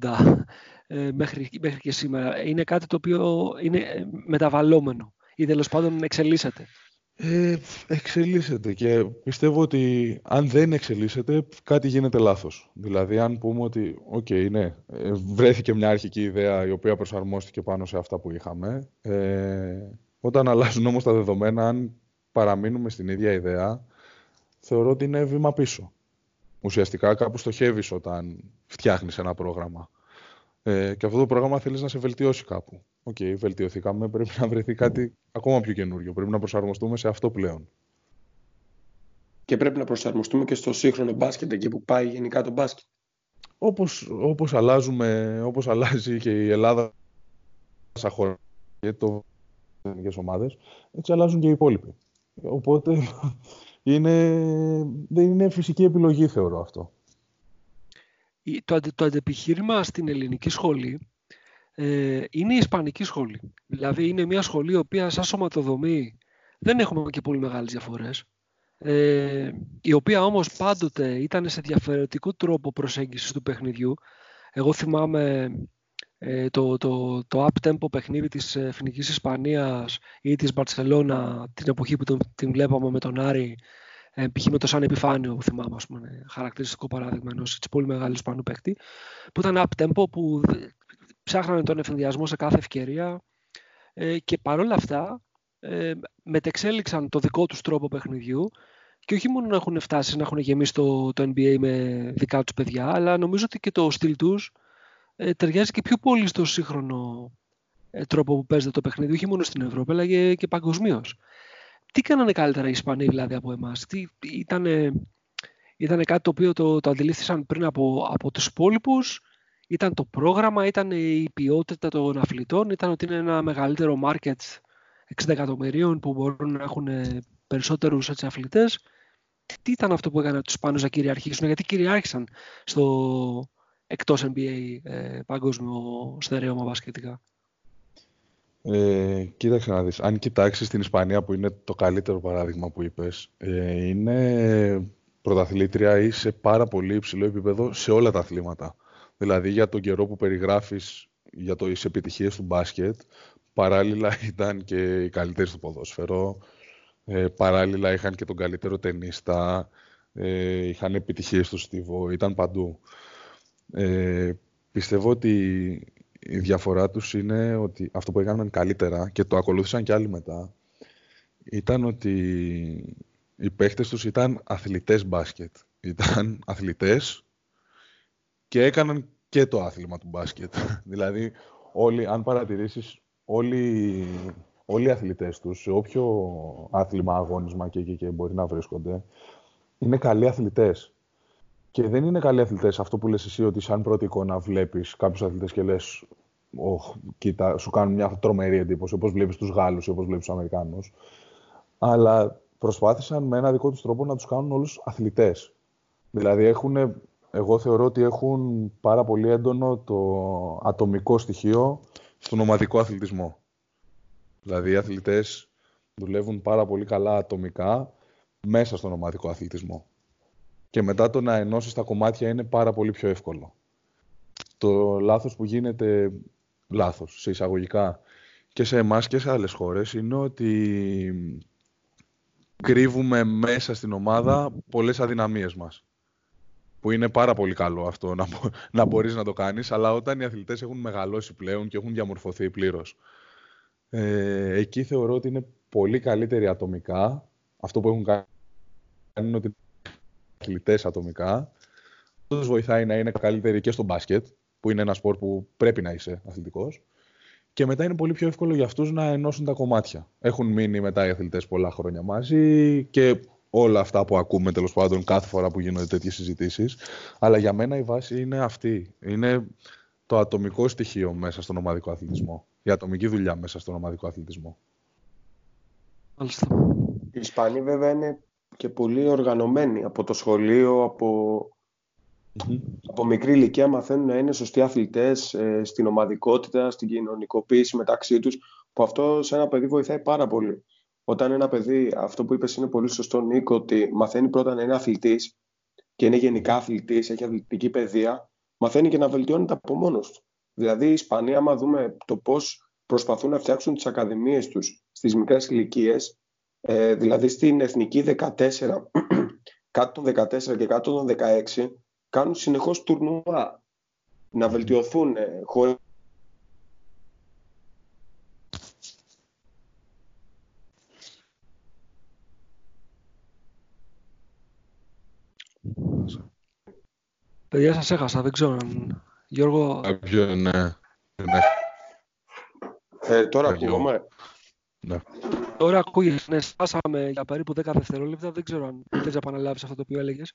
ε, μέχρι, μέχρι και σήμερα. Είναι κάτι το οποίο είναι ε, μεταβαλλόμενο ή τέλος πάντων εξελίσσεται; Ε, εξελίσσεται και πιστεύω ότι αν δεν εξελίσσεται κάτι γίνεται λάθος. Δηλαδή αν πούμε ότι OK, okay, ναι, ε, βρέθηκε μια αρχική ιδέα η οποία προσαρμόστηκε πάνω σε αυτά που είχαμε. Ε, όταν αλλάζουν όμως τα δεδομένα, αν παραμείνουμε στην ίδια ιδέα, θεωρώ ότι είναι βήμα πίσω. Ουσιαστικά κάπου στοχεύεις όταν φτιάχνεις ένα πρόγραμμα. Ε, και αυτό το πρόγραμμα θέλεις να σε βελτιώσει κάπου. OK, okay, βελτιωθήκαμε, πρέπει να βρεθεί κάτι ακόμα πιο καινούριο. Πρέπει να προσαρμοστούμε σε αυτό πλέον. Και πρέπει να προσαρμοστούμε και στο σύγχρονο μπάσκετ, εκεί που πάει γενικά το μπάσκετ. Όπως, όπως, αλλάζουμε, όπως αλλάζει και η Ελλάδα σαν χώρα και το ελληνικές ομάδες, έτσι αλλάζουν και οι υπόλοιποι. Οπότε είναι, δεν είναι φυσική επιλογή θεωρώ αυτό το, το αντεπιχείρημα στην ελληνική σχολή ε, είναι η ισπανική σχολή. Δηλαδή είναι μια σχολή η οποία σαν σωματοδομή δεν έχουμε και πολύ μεγάλες διαφορές. Ε, η οποία όμως πάντοτε ήταν σε διαφορετικό τρόπο προσέγγισης του παιχνιδιού. Εγώ θυμάμαι ε, το, το, το up-tempo παιχνίδι της Εθνικής Ισπανίας ή της Μπαρτσελώνα την εποχή που την βλέπαμε με τον Άρη ε, π.χ. με το Σαν Επιφάνειο, που θυμάμαι, ας πούμε, χαρακτηριστικό παράδειγμα ενός πολύ μεγάλου Ισπανού παίκτη, που ήταν up-tempo, που ψάχνανε τον εφηδιασμό σε κάθε ευκαιρία ε, και παρόλα αυτά ε, μετεξέλιξαν το δικό τους τρόπο παιχνιδιού και όχι μόνο να έχουν φτάσει να έχουν γεμίσει το, το NBA με δικά τους παιδιά, αλλά νομίζω ότι και το στυλ τους ε, ταιριάζει και πιο πολύ στο σύγχρονο ε, τρόπο που παίζεται το παιχνίδι, όχι μόνο στην Ευρώπη, αλλά και, και παγκοσμίως. Τι κάνανε καλύτερα οι Ισπανοί δηλαδή από εμάς; Τι, ήτανε, ήτανε κάτι το οποίο το, το αντιλήφθησαν πριν από, από τους υπόλοιπους; Ήταν το πρόγραμμα, ήταν η ποιότητα των αθλητών, ήταν ότι είναι ένα μεγαλύτερο market 60 εκατομμυρίων που μπορούν να έχουν περισσότερους έτσι, αθλητές; Τι ήταν αυτό που έκανε τους Ισπανούς να κυριαρχήσουν, γιατί κυριάρχησαν στο εκτός NBA ε, παγκόσμιο στερεώμα μπασκετικά; Ε, κοίταξε να δεις. Αν κοιτάξεις την Ισπανία που είναι το καλύτερο παράδειγμα που είπες, ε, είναι πρωταθλήτρια ή σε πάρα πολύ υψηλό επίπεδο σε όλα τα αθλήματα. Δηλαδή για τον καιρό που περιγράφεις για το, τις επιτυχίες του μπάσκετ, παράλληλα ήταν και οι καλύτεροι στο ποδόσφαιρο, ε, παράλληλα είχαν και τον καλύτερο ταινίστα, ε, είχαν επιτυχίες στο στίβο, ήταν παντού. Ε, πιστεύω ότι η διαφορά τους είναι ότι αυτό που έκαναν καλύτερα και το ακολούθησαν και άλλοι μετά ήταν ότι οι παίχτες τους ήταν αθλητές μπάσκετ. Ήταν αθλητές και έκαναν και το άθλημα του μπάσκετ. δηλαδή, όλοι, αν παρατηρήσεις, όλοι, όλοι οι αθλητές τους, σε όποιο άθλημα, αγώνισμα και, και, και μπορεί να βρίσκονται, είναι καλοί αθλητές. Και δεν είναι καλοί αθλητές αυτό που λες εσύ, ότι σαν πρώτη εικόνα βλέπεις κάποιους αθλητές και λες: oh, κοίτα, σου κάνουν μια τρομερή εντύπωση, όπως βλέπεις τους Γάλλους ή όπως βλέπεις τους Αμερικάνους. Αλλά προσπάθησαν με ένα δικό τους τρόπο να τους κάνουν όλους αθλητές. Δηλαδή, έχουν, εγώ θεωρώ ότι έχουν πάρα πολύ έντονο το ατομικό στοιχείο στον ομαδικό αθλητισμό. Δηλαδή, οι αθλητές δουλεύουν πάρα πολύ καλά ατομικά μέσα στον ομαδικό αθλητισμό. Και μετά το να ενώσεις τα κομμάτια είναι πάρα πολύ πιο εύκολο. Το λάθος που γίνεται, λάθος σε εισαγωγικά, και σε εμάς και σε άλλες χώρες, είναι ότι κρύβουμε μέσα στην ομάδα πολλές αδυναμίες μας. Που είναι πάρα πολύ καλό αυτό να, να μπορείς να το κάνεις, αλλά όταν οι αθλητές έχουν μεγαλώσει πλέον και έχουν διαμορφωθεί πλήρως, ε, εκεί θεωρώ ότι είναι πολύ καλύτεροι ατομικά. Αυτό που έχουν κάνει είναι ότι αθλητές ατομικά. Αυτό τους βοηθάει να είναι καλύτεροι και στο μπάσκετ, που είναι ένα σπορ που πρέπει να είσαι αθλητικός. Και μετά είναι πολύ πιο εύκολο για αυτούς να ενώσουν τα κομμάτια. Έχουν μείνει μετά οι αθλητές πολλά χρόνια μαζί και όλα αυτά που ακούμε τέλος πάντων κάθε φορά που γίνονται τέτοιες συζητήσεις. Αλλά για μένα η βάση είναι αυτή. Είναι το ατομικό στοιχείο μέσα στον ομαδικό αθλητισμό. Η ατομική δουλειά μέσα στον ομαδικό αθλητισμό. Μάλιστα. Οι Ισπανοί βέβαια είναι και πολύ οργανωμένοι από το σχολείο, από, από μικρή ηλικία μαθαίνουν να είναι σωστοί αθλητές ε, στην ομαδικότητα, στην κοινωνικοποίηση μεταξύ τους, που αυτό σε ένα παιδί βοηθάει πάρα πολύ. Όταν ένα παιδί, αυτό που είπες είναι πολύ σωστό Νίκο, ότι μαθαίνει πρώτα να είναι αθλητής και είναι γενικά αθλητής, έχει αθλητική παιδεία, μαθαίνει και να βελτιώνεται από μόνος του. Δηλαδή η Ισπανία, άμα δούμε το πώς προσπαθούν να φτιάξουν τις ακαδημίες τους στις μικρές ηλικίες, ε, δηλαδή στην Εθνική 14, κάτω των 14 και κάτω των 16, κάνουν συνεχώς τουρνουά να βελτιωθούν ε, χωρίς Παιδιά, σας έχασα, δεν ξέρω αν... Γιώργο... Κάποιο, ναι. ναι. Ε, τώρα ακούγομαι. Ναι. Τώρα ακούγεσαι, ναι, σπάσαμε για περίπου 10 δευτερόλεπτα. Δεν ξέρω αν θες να επαναλάβεις αυτό το οποίο έλεγες.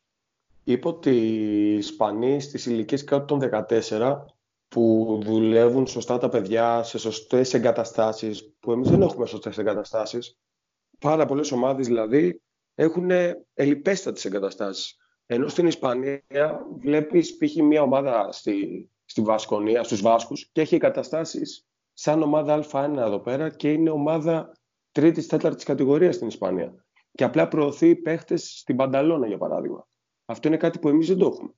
Είπε ότι οι Ισπανοί στις ηλικίες κάτω των 14 που δουλεύουν σωστά τα παιδιά σε σωστές εγκαταστάσεις, που εμείς δεν έχουμε σωστές εγκαταστάσεις, πάρα πολλές ομάδες δηλαδή έχουν ελληπέστατες εγκαταστάσεις. Ενώ στην Ισπανία βλέπεις π.χ. μια ομάδα στη, στη Βασκονία, στους Βάσκους και έχει εγκαταστάσεις σαν ομάδα Α1 εδώ πέρα και είναι ομάδα τρίτης, τέταρτης κατηγορίας στην Ισπανία. Και απλά προωθεί παίχτες στην Πανταλώνα, για παράδειγμα. Αυτό είναι κάτι που εμείς δεν το έχουμε.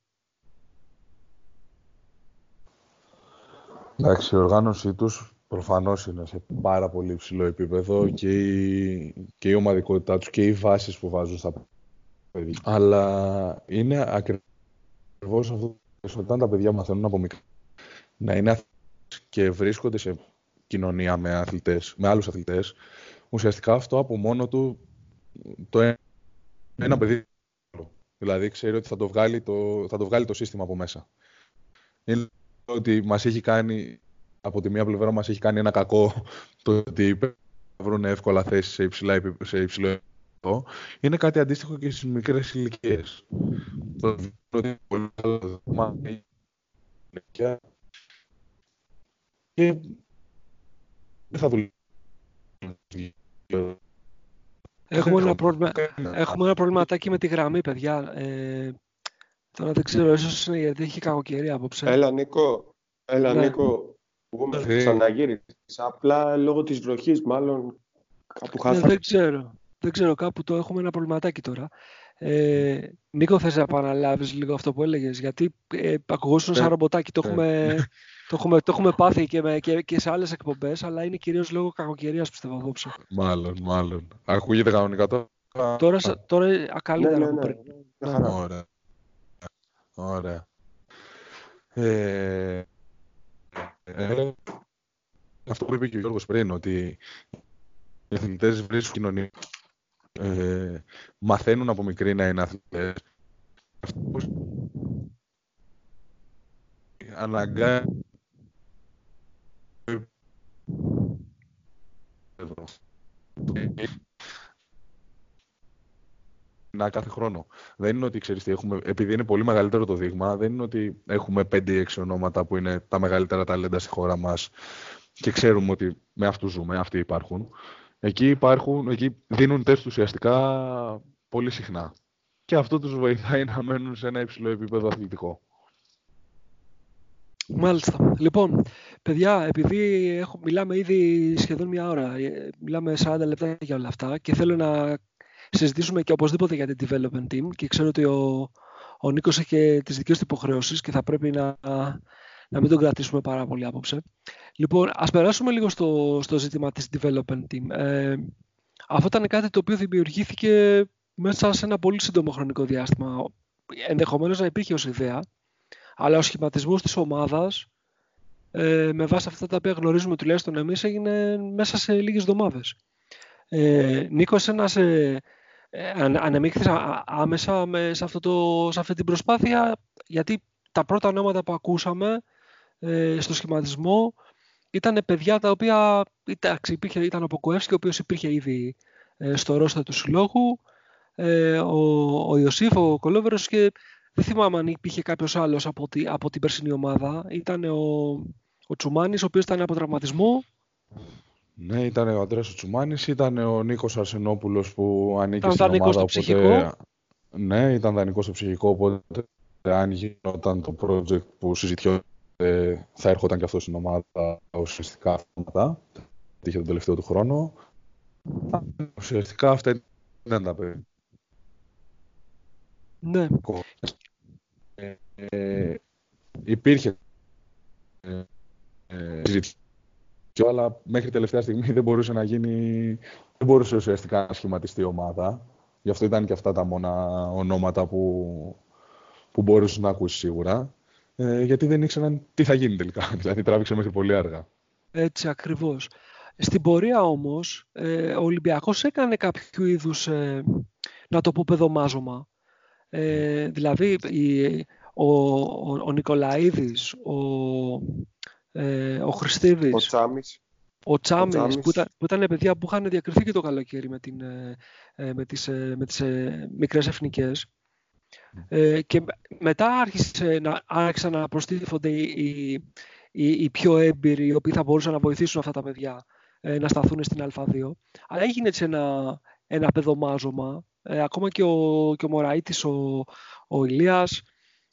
Εντάξει, η οργάνωσή τους προφανώς είναι σε πάρα πολύ υψηλό επίπεδο και η, και η ομαδικότητά τους και οι βάσεις που βάζουν στα παιδιά. Αλλά είναι ακριβώς αυτό όταν τα παιδιά μαθαίνουν από μικρά να είναι και βρίσκονται σε κοινωνία με, αθλητές, με άλλους αθλητές, ουσιαστικά αυτό από μόνο του το ένα παιδί Δηλαδή ξέρει ότι θα το βγάλει το, θα το, βγάλει το σύστημα από μέσα. Είναι ότι μας έχει κάνει, από τη μία πλευρά μας έχει κάνει ένα κακό το ότι βρουν εύκολα θέσεις σε, υψηλά, σε υψηλό επίπεδο. Είναι κάτι αντίστοιχο και στις μικρές ηλικίες. Το ότι πολύ και θα Έχουμε ένα, πρόβλημα, έχουμε ένα προβληματάκι με τη γραμμή, παιδιά. Ε, τώρα δεν ξέρω, ίσως είναι γιατί έχει κακοκαιρία απόψε. Έλα, Νίκο. Έλα, ναι. Νίκο. Πούμε, ξαναγύρισες. Απλά λόγω της βροχής, μάλλον κάπου χάθαμε. Ναι, δεν ξέρω. Δεν ξέρω, κάπου το έχουμε ένα προβληματάκι τώρα. Ε, Νίκο, θες να επαναλάβεις λίγο αυτό που έλεγες, γιατί ε, ακουγόσουν σαν ναι. ρομποτάκι. Το, ναι. έχουμε, το, έχουμε, το έχουμε πάθει και, με, και, και σε άλλες εκπομπές, αλλά είναι κυρίως λόγω κακοκαιρίας, πιστεύω, απόψε. Μάλλον, μάλλον. Ακούγεται κανονικά τώρα. Τώρα, τώρα ακαλύτερα ναι, ναι, ναι, ναι. Ωραία. Ωραία. Ε, ε, αυτό που είπε και ο Γιώργος πριν, ότι οι αθλητές βρίσκουν κοινωνία ε, μαθαίνουν από μικρή να είναι αθλητές. Αυτό αναγκάζει να κάθε χρόνο. Δεν είναι ότι ξέρεις τι, έχουμε, επειδή είναι πολύ μεγαλύτερο το δείγμα, δεν είναι ότι έχουμε 5-6 ονόματα που είναι τα μεγαλύτερα ταλέντα στη χώρα μας και ξέρουμε ότι με αυτούς ζούμε, αυτοί υπάρχουν. Εκεί, υπάρχουν, εκεί δίνουν τεστ ουσιαστικά πολύ συχνά. Και αυτό τους βοηθάει να μένουν σε ένα υψηλό επίπεδο αθλητικό. Μάλιστα. Λοιπόν, παιδιά, επειδή έχω, μιλάμε ήδη σχεδόν μια ώρα, ε, μιλάμε 40 λεπτά για όλα αυτά και θέλω να συζητήσουμε και οπωσδήποτε για την development team και ξέρω ότι ο, ο Νίκος έχει τις δικές του υποχρεώσεις και θα πρέπει να, να μην τον κρατήσουμε πάρα πολύ απόψε. Λοιπόν, ας περάσουμε λίγο στο, στο ζήτημα της development team. Ε, αυτό ήταν κάτι το οποίο δημιουργήθηκε μέσα σε ένα πολύ σύντομο χρονικό διάστημα. Ενδεχομένως να υπήρχε ως ιδέα, αλλά ο σχηματισμός της ομάδας ε, με βάση αυτά τα οποία γνωρίζουμε τουλάχιστον εμείς έγινε μέσα σε λίγες εβδομάδες. Ε, Νίκος, εσένα σε, ε, ανεμίχθης άμεσα με, σε, αυτό το, σε αυτή την προσπάθεια γιατί τα πρώτα ονόματα που ακούσαμε ε, στο σχηματισμό ήταν παιδιά τα οποία υπήρχε, ήταν ο Ποκοεύσκη ο οποίος υπήρχε ήδη ε, στο ρόστα του συλλόγου ε, ο, ο Ιωσήφ, ο Κολόβερος και δεν θυμάμαι αν υπήρχε κάποιος άλλος από, τη, από την περσινή ομάδα. Ήταν ο, ο Τσουμάνης, ο οποίος ήταν από τραυματισμό. Ναι, ήταν ο Αντρέα ο Τσουμάνης, ήταν ο Νίκος Αρσενόπουλος που ανήκει στην ομάδα. Στο ψυχικό; Ναι, ήταν δανεικός στο ψυχικό. Οπότε αν γινόταν το project που συζητιόταν, θα έρχονταν και αυτός στην ομάδα ουσιαστικά αυτά. Είχε τον τελευταίο του χρόνο. Ουσιαστικά αυτά ήταν τα παιδιά. Ναι. Ε, υπήρχε ε, ε, αλλά μέχρι τελευταία στιγμή δεν μπορούσε να γίνει, δεν μπορούσε ουσιαστικά να σχηματιστεί η ομάδα. Γι' αυτό ήταν και αυτά τα μόνα ονόματα που, που μπορούσες να ακούσεις σίγουρα. Ε, γιατί δεν ήξεραν τι θα γίνει τελικά. Δηλαδή τράβηξε μέχρι πολύ αργά. Έτσι ακριβώς. Στην πορεία όμως, ε, ο Ολυμπιακός έκανε κάποιο είδους, ε, να το πω παιδομάζωμα. Ε, δηλαδή, ο, ο, ο Νικολαίδης, ο, ε, ο Χριστίδης, ο Τσάμις, ο Τσάμις, Που, ήταν, που ήταν παιδιά που είχαν διακριθεί και το καλοκαίρι με, την, ε, ε με τις, ε, με τις ε, μικρές εθνικές. Ε, και μετά άρχισε να, άρχισαν να προστίθονται οι, οι, οι, πιο έμπειροι, οι οποίοι θα μπορούσαν να βοηθήσουν αυτά τα παιδιά να σταθούν στην Α2. Αλλά έγινε έτσι ένα, ένα παιδομάζωμα ε, ακόμα και ο, και ο Μωραΐτης, ο, ο Ηλίας.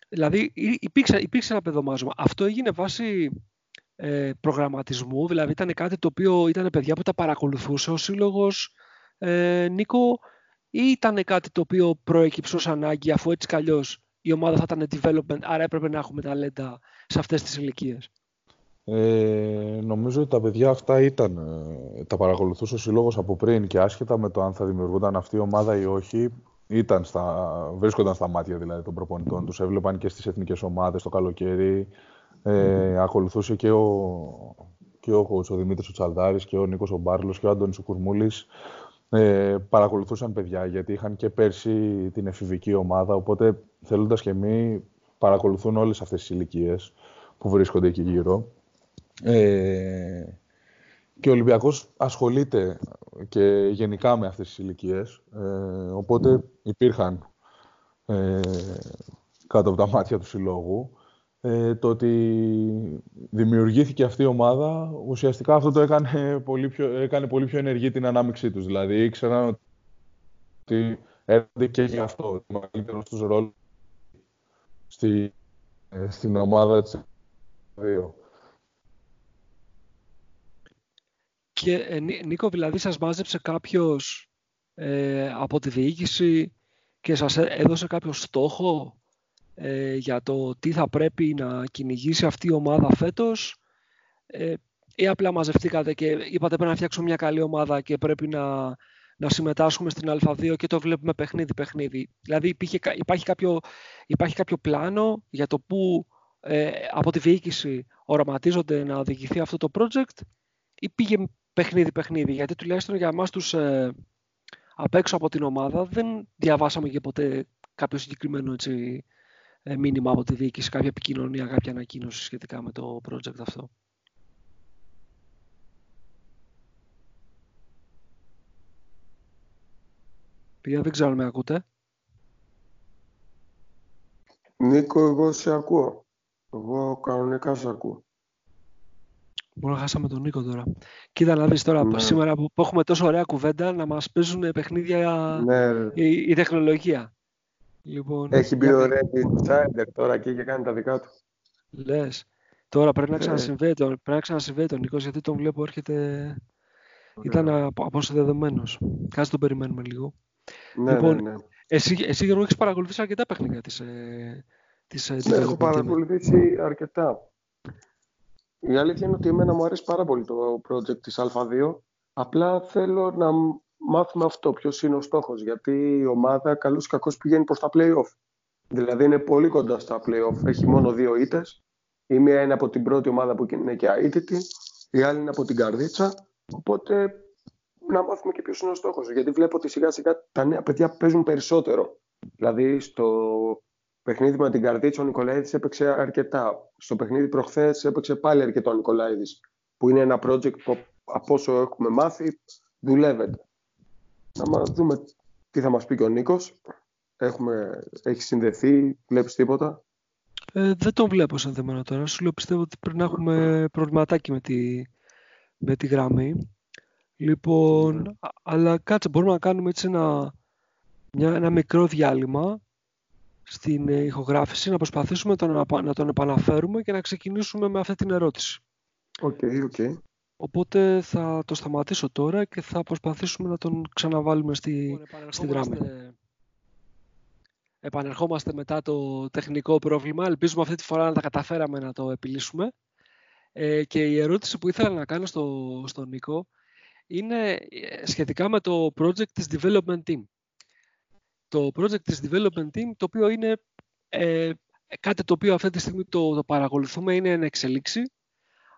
Δηλαδή υπήρξε, υπήρξε ένα παιδομάζωμα. Αυτό έγινε βάσει ε, προγραμματισμού, δηλαδή ήταν κάτι το οποίο ήταν παιδιά που τα παρακολουθούσε ο σύλλογος ε, Νίκο ή ήταν κάτι το οποίο προέκυψε ως ανάγκη αφού έτσι κι η ομάδα θα ήταν development, άρα έπρεπε να έχουμε ταλέντα σε αυτές τις ηλικίες; Ε, νομίζω ότι τα παιδιά αυτά ήταν, ε, τα παρακολουθούσε ο Σύλλογος από πριν και άσχετα με το αν θα δημιουργούνταν αυτή η ομάδα ή όχι, ήταν στα, βρίσκονταν στα μάτια δηλαδή των προπονητών τους, έβλεπαν και στις εθνικές ομάδες το καλοκαίρι, ε, ακολουθούσε και ο, και ο, ο Δημήτρης ο Τσαλδάρης και ο Νίκος ο Μπάρλος και ο Άντωνης ο Κουρμούλης, ε, παρακολουθούσαν παιδιά γιατί είχαν και πέρσι την εφηβική ομάδα, οπότε θέλοντας και εμεί παρακολουθούν όλες αυτές τις ηλικίες που βρίσκονται εκεί γύρω. Ε, και ο Ολυμπιακός ασχολείται και γενικά με αυτές τις ηλικίες. Ε, οπότε υπήρχαν ε, κάτω από τα μάτια του συλλόγου. Ε, το ότι δημιουργήθηκε αυτή η ομάδα, ουσιαστικά αυτό το έκανε πολύ πιο, έκανε πολύ πιο ενεργή την ανάμειξή τους. Δηλαδή ήξεραν ότι έρχονται και γι' αυτό, το μεγαλύτερο τους ρόλο στη, ε, στην ομάδα της 2. Και ε, Νίκο, δηλαδή σας μάζεψε κάποιος ε, από τη διοίκηση και σας έδωσε κάποιο στόχο; Ε, για το τι θα πρέπει να κυνηγήσει αυτή η ομάδα φέτος ε, ή απλά μαζευτήκατε και είπατε πρέπει να φτιάξουμε μια καλή ομάδα και πρέπει να, να συμμετάσχουμε στην Α2 και το βλέπουμε παιχνίδι-παιχνίδι. Δηλαδή υπήρχε, υπάρχει, κάποιο, υπάρχει κάποιο πλάνο για το πού ε, από τη διοίκηση οραματίζονται να οδηγηθεί αυτό το project ή πήγε παιχνίδι-παιχνίδι. Γιατί τουλάχιστον για εμάς τους ε, απ' έξω από την ομάδα δεν διαβάσαμε και ποτέ κάποιο συγκεκριμένο έτσι, ε, μήνυμα από τη διοίκηση, κάποια επικοινωνία, κάποια ανακοίνωση σχετικά με το project αυτό. Παιδιά, δεν ξέρω αν με ακούτε. Νίκο, εγώ σε ακούω. Εγώ κανονικά σε ακούω. Μόνο χάσαμε τον Νίκο τώρα. Κοίτα να δεις τώρα, ναι. σήμερα που έχουμε τόσο ωραία κουβέντα, να μας παίζουν παιχνίδια ναι. η, η, τεχνολογία. Λοιπόν, Έχει μπει ο Ρέντι Τσάιντερ τώρα εκεί και κάνει τα δικά του. Λες. Τώρα πρέπει να ε. ξανασυμβεί τον, πρέπει να ξανασυμβεί τον Νίκος, γιατί τον βλέπω έρχεται... Ήταν αποσυνδεδεμένος. Κάτσε τον περιμένουμε λίγο. Ναι, λοιπόν, ναι, ναι. Εσύ, εσύ Γιώργο, έχεις παρακολουθήσει αρκετά παιχνίδια της, ε, της, ναι, έχω παρακολουθήσει αρκετά. Η αλήθεια είναι ότι εμένα μου αρέσει πάρα πολύ το project της Α2. Απλά θέλω να μάθουμε αυτό, ποιος είναι ο στόχος. Γιατί η ομάδα καλώς κακώς πηγαίνει προς τα play-off. Δηλαδή είναι πολύ κοντά στα play-off. Έχει μόνο δύο ήττες. Η μία είναι από την πρώτη ομάδα που είναι και αίτητη. Η άλλη είναι από την καρδίτσα. Οπότε να μάθουμε και ποιος είναι ο στόχος. Γιατί βλέπω ότι σιγά σιγά τα νέα παιδιά παίζουν περισσότερο. Δηλαδή στο παιχνίδι με την Καρδίτσα ο Νικολαίδης έπαιξε αρκετά. Στο παιχνίδι προχθές έπαιξε πάλι αρκετό ο Νικολαίδης, που είναι ένα project που από όσο έχουμε μάθει δουλεύεται. Να μας δούμε τι θα μας πει και ο Νίκος. Έχουμε, έχει συνδεθεί, βλέπεις τίποτα; Ε, δεν τον βλέπω σαν θέμα τώρα. Σου λέω πιστεύω ότι πρέπει να έχουμε προβληματάκι με τη, με τη γραμμή. Λοιπόν, αλλά κάτσε, μπορούμε να κάνουμε έτσι ένα, μια, ένα μικρό διάλειμμα στην ε, ηχογράφηση, να προσπαθήσουμε να τον επαναφέρουμε και να ξεκινήσουμε με αυτή την ερώτηση. OK, okay, okay. Οπότε θα το σταματήσω τώρα και θα προσπαθήσουμε να τον ξαναβάλουμε στη, λοιπόν, στη γραμμή. Επανερχόμαστε μετά το τεχνικό πρόβλημα. Ελπίζουμε αυτή τη φορά να τα καταφέραμε να το επιλύσουμε. Ε, και η ερώτηση που ήθελα να κάνω στο, στον Νίκο είναι ε, σχετικά με το project της Development Team το project της Development Team, το οποίο είναι ε, κάτι το οποίο αυτή τη στιγμή το, το παρακολουθούμε, είναι εν εξελίξη.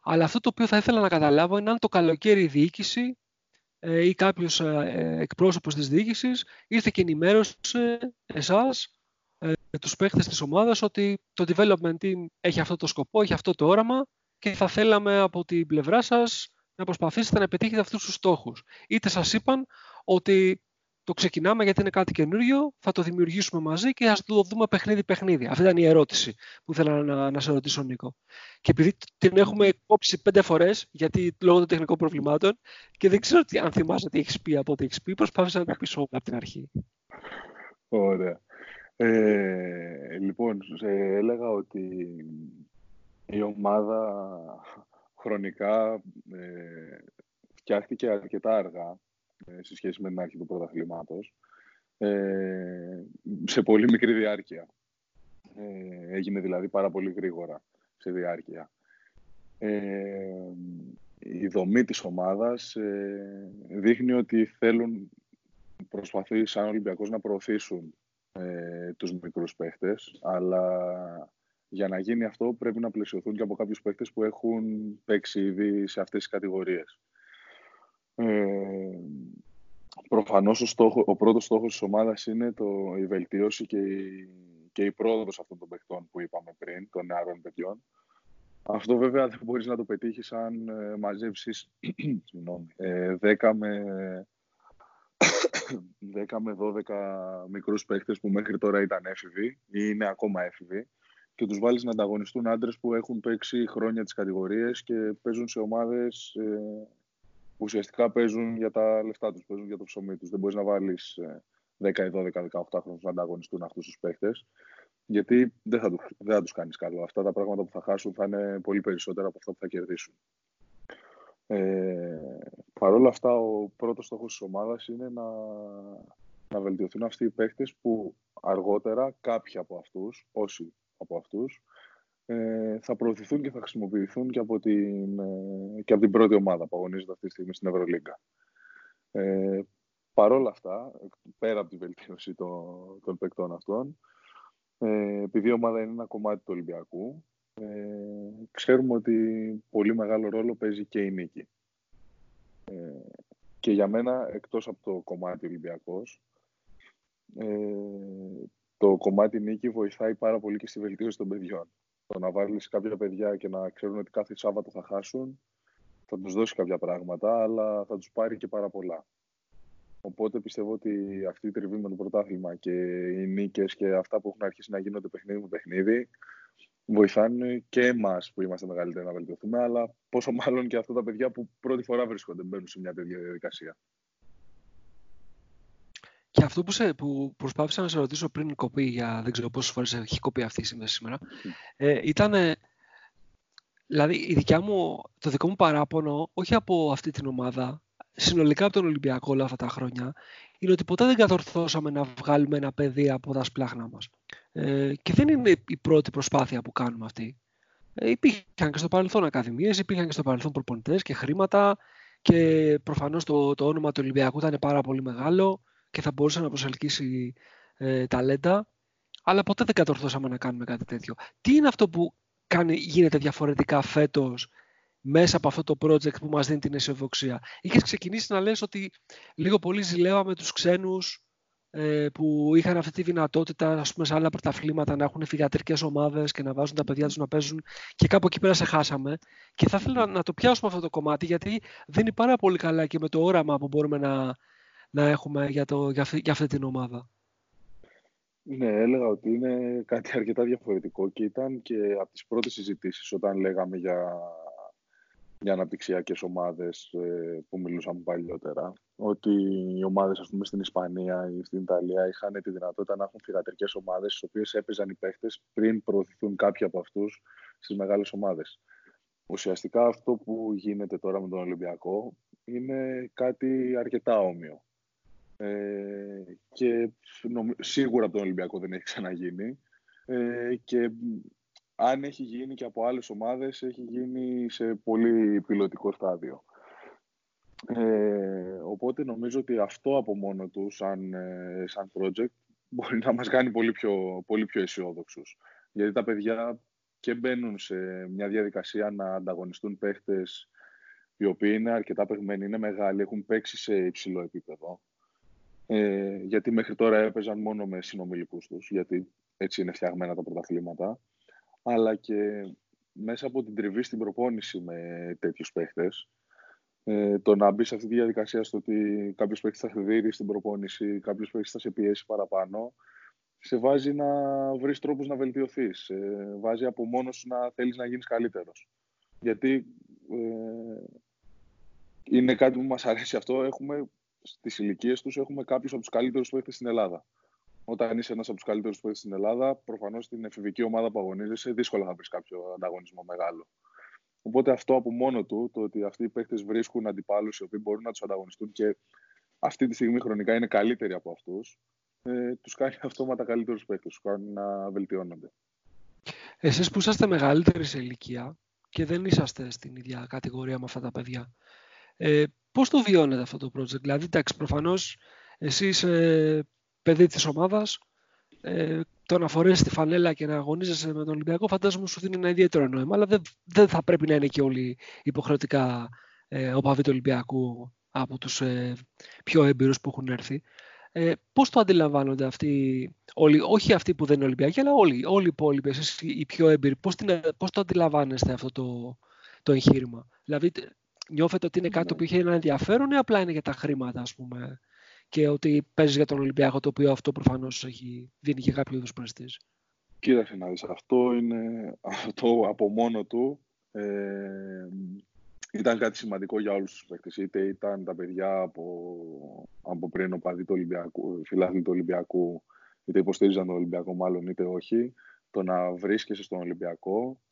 Αλλά αυτό το οποίο θα ήθελα να καταλάβω είναι αν το καλοκαίρι η διοίκηση ε, ή κάποιος ε, εκπρόσωπος της διοίκησης ήρθε και ενημέρωσε εσάς, ε, τους παίχτες της ομάδας, ότι το development team έχει αυτό το σκοπό, έχει αυτό το όραμα και θα θέλαμε από την πλευρά σας να προσπαθήσετε να πετύχετε αυτούς τους στόχους. Είτε σας είπαν ότι το ξεκινάμε γιατί είναι κάτι καινούριο, θα το δημιουργήσουμε μαζί και θα το δούμε παιχνίδι-παιχνίδι. Αυτή ήταν η ερώτηση που ήθελα να, να σε ρωτήσω, Νίκο. Και επειδή την έχουμε κόψει πέντε φορές, γιατί λόγω των τεχνικών προβλημάτων, και δεν ξέρω τι, αν θυμάσαι τι έχεις πει από ό,τι έχεις πει, προσπάθησα να το πεις από την αρχή. Ωραία. Ε, λοιπόν, έλεγα ότι η ομάδα χρονικά ε, φτιάχτηκε αρκετά αργά ε, σε σχέση με την αρχή του πρωταθλήματος ε, σε πολύ μικρή διάρκεια. Ε, έγινε δηλαδή πάρα πολύ γρήγορα σε διάρκεια. Ε, η δομή της ομάδας ε, δείχνει ότι θέλουν προσπαθεί σαν Ολυμπιακός να προωθήσουν ε, τους μικρούς παίχτες, αλλά για να γίνει αυτό πρέπει να πλαισιωθούν και από κάποιους παίχτες που έχουν παίξει ήδη σε αυτές τις κατηγορίες. Ε, προφανώς ο, στόχο, ο πρώτος στόχος της ομάδας είναι το, η βελτίωση και η, και η πρόοδος αυτών των παιχτών που είπαμε πριν, των νεαρών παιδιών. Αυτό βέβαια δεν μπορείς να το πετύχεις αν ε, μαζέψεις ε, 10 με 10 με 12 μικρούς παίχτες που μέχρι τώρα ήταν έφηβοι ή είναι ακόμα έφηβοι και τους βάλεις να ανταγωνιστούν άντρες που έχουν παίξει χρόνια τις κατηγορίες και παίζουν σε ομάδες ε, ουσιαστικά παίζουν για τα λεφτά τους, παίζουν για το ψωμί τους. Δεν μπορείς να βάλεις 10 ή 12, 18 χρόνου να ανταγωνιστούν αυτούς τους παίχτε, γιατί δεν θα, τους, δεν θα τους κάνεις καλό. Αυτά τα πράγματα που θα χάσουν θα είναι πολύ περισσότερα από αυτά που θα κερδίσουν. Ε, Παρ' όλα αυτά, ο πρώτος στόχος της ομάδας είναι να, να βελτιωθούν αυτοί οι παίχτες που αργότερα κάποιοι από αυτούς, όσοι από αυτούς, ε, θα προωθηθούν και θα χρησιμοποιηθούν και από την, ε, και από την πρώτη ομάδα που αγωνίζεται αυτή τη στιγμή στην Ευρωλίγκα. Ε, Παρ' όλα αυτά, πέρα από τη βελτίωση των, των παικτών αυτών, ε, επειδή η ομάδα είναι ένα κομμάτι του Ολυμπιακού, ε, ξέρουμε ότι πολύ μεγάλο ρόλο παίζει και η νίκη. Ε, και για μένα, εκτός από το κομμάτι Ολυμπιακός, ε, το κομμάτι νίκη βοηθάει πάρα πολύ και στη βελτίωση των παιδιών. Το να βάλεις κάποια παιδιά και να ξέρουν ότι κάθε Σάββατο θα χάσουν, θα τους δώσει κάποια πράγματα, αλλά θα τους πάρει και πάρα πολλά. οπότε πιστεύω ότι αυτή η τριβή με το πρωτάθλημα και οι νίκες και αυτά που έχουν αρχίσει να γίνονται παιχνίδι με παιχνίδι βοηθάνε και εμάς που είμαστε μεγαλύτεροι να βελτιωθούμε, αλλά πόσο μάλλον και αυτά τα παιδιά που πρώτη φορά βρίσκονται, μπαίνουν σε μια τέτοια διαδικασία. Και αυτό που, σε, που προσπάθησα να σε ρωτήσω πριν κοπεί, για δεν ξέρω πόσες φορές έχει κοπεί αυτή η σύνδεση σήμερα, ε, ήταν, δηλαδή η δικιά μου, το δικό μου παράπονο, όχι από αυτή την ομάδα, συνολικά από τον Ολυμπιακό όλα αυτά τα χρόνια, είναι ότι ποτέ δεν κατορθώσαμε να βγάλουμε ένα παιδί από τα σπλάχνα μας. Ε, και δεν είναι η πρώτη προσπάθεια που κάνουμε αυτή. Ε, υπήρχαν και στο παρελθόν ακαδημίες, υπήρχαν και στο παρελθόν προπονητές και χρήματα και προφανώς το, το όνομα του Ολυμπιακού ήταν πάρα πολύ μεγάλο και θα μπορούσε να προσελκύσει ε, ταλέντα, αλλά ποτέ δεν κατορθώσαμε να κάνουμε κάτι τέτοιο. Τι είναι αυτό που κάνει, γίνεται διαφορετικά φέτος μέσα από αυτό το project που μας δίνει την αισιοδοξία; Είχες ξεκινήσει να λες ότι λίγο πολύ ζηλεύαμε τους ξένους ε, που είχαν αυτή τη δυνατότητα ας πούμε, σε άλλα πρωταθλήματα να έχουν φυγατρικές ομάδες και να βάζουν τα παιδιά τους να παίζουν και κάπου εκεί πέρα σε χάσαμε. Και θα ήθελα να το πιάσουμε αυτό το κομμάτι γιατί δίνει πάρα πολύ καλά και με το όραμα που μπορούμε να, να έχουμε για, το, για, αυτή, για αυτή την ομάδα. Ναι, έλεγα ότι είναι κάτι αρκετά διαφορετικό και ήταν και από τις πρώτες συζητήσεις όταν λέγαμε για, για αναπτυξιακές ομάδες ε, που μιλούσαμε παλιότερα ότι οι ομάδες ας πούμε στην Ισπανία ή στην Ιταλία είχαν τη δυνατότητα να έχουν φυγατρικές ομάδες στις οποίες έπαιζαν οι παίχτες πριν προωθηθούν κάποιοι από αυτούς στις μεγάλες ομάδες. Ουσιαστικά αυτό που γίνεται τώρα με τον Ολυμπιακό είναι κάτι αρκετά όμοιο. Ε, και σίγουρα από τον Ολυμπιακό δεν έχει ξαναγίνει. Ε, και αν έχει γίνει και από άλλες ομάδες, έχει γίνει σε πολύ πιλωτικό στάδιο. Ε, οπότε νομίζω ότι αυτό από μόνο του σαν, ε, σαν project μπορεί να μας κάνει πολύ πιο, πολύ πιο αισιόδοξους. Γιατί τα παιδιά και μπαίνουν σε μια διαδικασία να ανταγωνιστούν παίχτες οι οποίοι είναι αρκετά παιγμένοι, είναι μεγάλοι, έχουν παίξει σε υψηλό επίπεδο. Ε, γιατί μέχρι τώρα έπαιζαν μόνο με συνομιλικούς τους, γιατί έτσι είναι φτιαγμένα τα πρωταθλήματα. Αλλά και μέσα από την τριβή στην προπόνηση με τέτοιους παίχτες, ε, το να μπει σε αυτή τη διαδικασία στο ότι κάποιος παίχτης θα σε δει στην προπόνηση, κάποιος παίχτης θα σε πιέσει παραπάνω, σε βάζει να βρεις τρόπους να βελτιωθείς. Σε βάζει από μόνος σου να θέλεις να γίνεις καλύτερος. Γιατί ε, είναι κάτι που μας αρέσει αυτό. Έχουμε στις ηλικίες τους έχουμε κάποιους από τους καλύτερους παίχτε στην Ελλάδα. Όταν είσαι ένας από τους καλύτερους παίχτε στην Ελλάδα, προφανώς στην εφηβική ομάδα που αγωνίζεσαι, δύσκολα θα βρεις κάποιο ανταγωνισμό μεγάλο. Οπότε αυτό από μόνο του, το ότι αυτοί οι παίχτε βρίσκουν αντιπάλους οι οποίοι μπορούν να τους ανταγωνιστούν και αυτή τη στιγμή χρονικά είναι καλύτεροι από αυτούς, ε, τους κάνει αυτόματα καλύτερους παίχτε, τους κάνουν να βελτιώνονται. Εσείς που είσαστε μεγαλύτεροι σε ηλικία και δεν είσαστε στην ίδια κατηγορία με αυτά τα παιδιά, ε, πώς το βιώνετε αυτό το project, δηλαδή εντάξει προφανώς εσύ είσαι παιδί της ομάδας, ε, το να φορέσεις τη φανέλα και να αγωνίζεσαι με τον Ολυμπιακό, φαντάζομαι σου δίνει ένα ιδιαίτερο νόημα. Αλλά δεν, δεν θα πρέπει να είναι και όλοι υποχρεωτικά ε, οπαδοί του Ολυμπιακού από τους ε, πιο έμπειρους που έχουν έρθει. Ε, πώς το αντιλαμβάνονται αυτοί, όλοι, όχι αυτοί που δεν είναι Ολυμπιακοί, αλλά όλοι, όλοι οι υπόλοιποι, εσείς οι πιο έμπειροι, πώς, την, πώς το αντιλαμβάνεστε αυτό το, το εγχείρημα; Δηλαδή, νιώθετε ότι είναι κάτι ναι. που είχε ένα ενδιαφέρον ή απλά είναι για τα χρήματα, ας πούμε, και ότι παίζεις για τον Ολυμπιακό, το οποίο αυτό προφανώς δίνει και κάποιο είδου πρεστής; Κοίταξε να δεις, αυτό είναι αυτό από μόνο του ε, ήταν κάτι σημαντικό για όλους τους παίκτες. Είτε ήταν τα παιδιά από, από πριν οπαδοί του Ολυμπιακού, φιλάθλοι του Ολυμπιακού, είτε υποστήριζαν τον Ολυμπιακό μάλλον είτε όχι. Το να βρίσκεσαι στον Ολυμπιακό ε,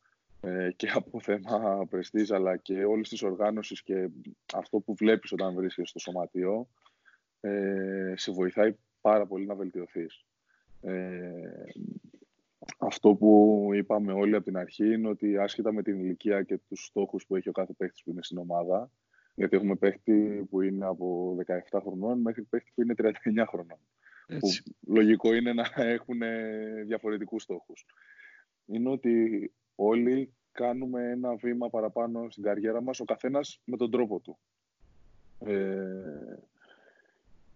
και από θέμα πρεστής αλλά και όλες τις οργάνωσεις και αυτό που βλέπεις όταν βρίσκεσαι στο σωματείο ε, σε βοηθάει πάρα πολύ να βελτιωθείς. Ε, αυτό που είπαμε όλοι από την αρχή είναι ότι άσχετα με την ηλικία και τους στόχους που έχει ο κάθε παίχτης που είναι στην ομάδα, γιατί έχουμε παίχτη που είναι από 17 χρονών μέχρι παίχτη που είναι 39 χρονών. Που λογικό είναι να έχουν διαφορετικούς στόχους. Είναι ότι όλοι κάνουμε ένα βήμα παραπάνω στην καριέρα μας, ο καθένας με τον τρόπο του. Ε,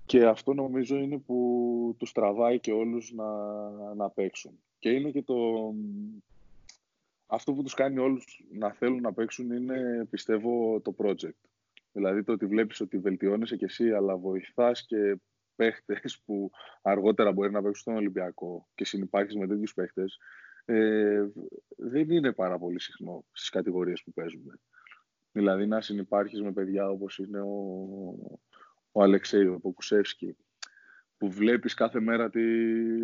και αυτό νομίζω είναι που τους τραβάει και όλους να, να παίξουν. Και είναι και το... Αυτό που τους κάνει όλους να θέλουν να παίξουν είναι, πιστεύω, το project. Δηλαδή το ότι βλέπεις ότι βελτιώνεσαι κι εσύ, αλλά βοηθάς και παίχτες που αργότερα μπορεί να παίξουν στον Ολυμπιακό και συνεπάρχεις με τέτοιους παίχτες, ε, δεν είναι πάρα πολύ συχνό στις κατηγορίες που παίζουμε. Δηλαδή να συνεπάρχεις με παιδιά όπως είναι ο, ο Αλεξέη, ο Ποκουσεύσκη, που βλέπεις κάθε μέρα τη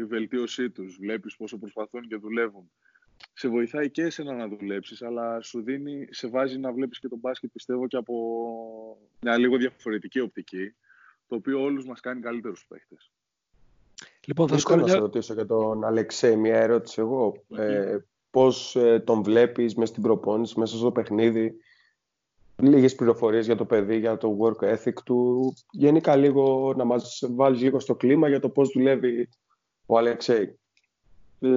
βελτίωσή τους, βλέπεις πόσο προσπαθούν και δουλεύουν. Σε βοηθάει και εσένα να δουλέψεις, αλλά σου δίνει, σε βάζει να βλέπεις και τον μπάσκετ, πιστεύω, και από μια λίγο διαφορετική οπτική, το οποίο όλους μας κάνει καλύτερους παίχτες. Λοιπόν, θα σου να σε ρωτήσω για τον Αλεξέ μια ερώτηση εγώ. Ε, πώς ε, τον βλέπεις μέσα στην προπόνηση, μέσα στο παιχνίδι, λίγες πληροφορίες για το παιδί, για το work ethic του. Γενικά λίγο να μας βάλεις λίγο στο κλίμα για το πώς δουλεύει ο Αλεξέη. Ε,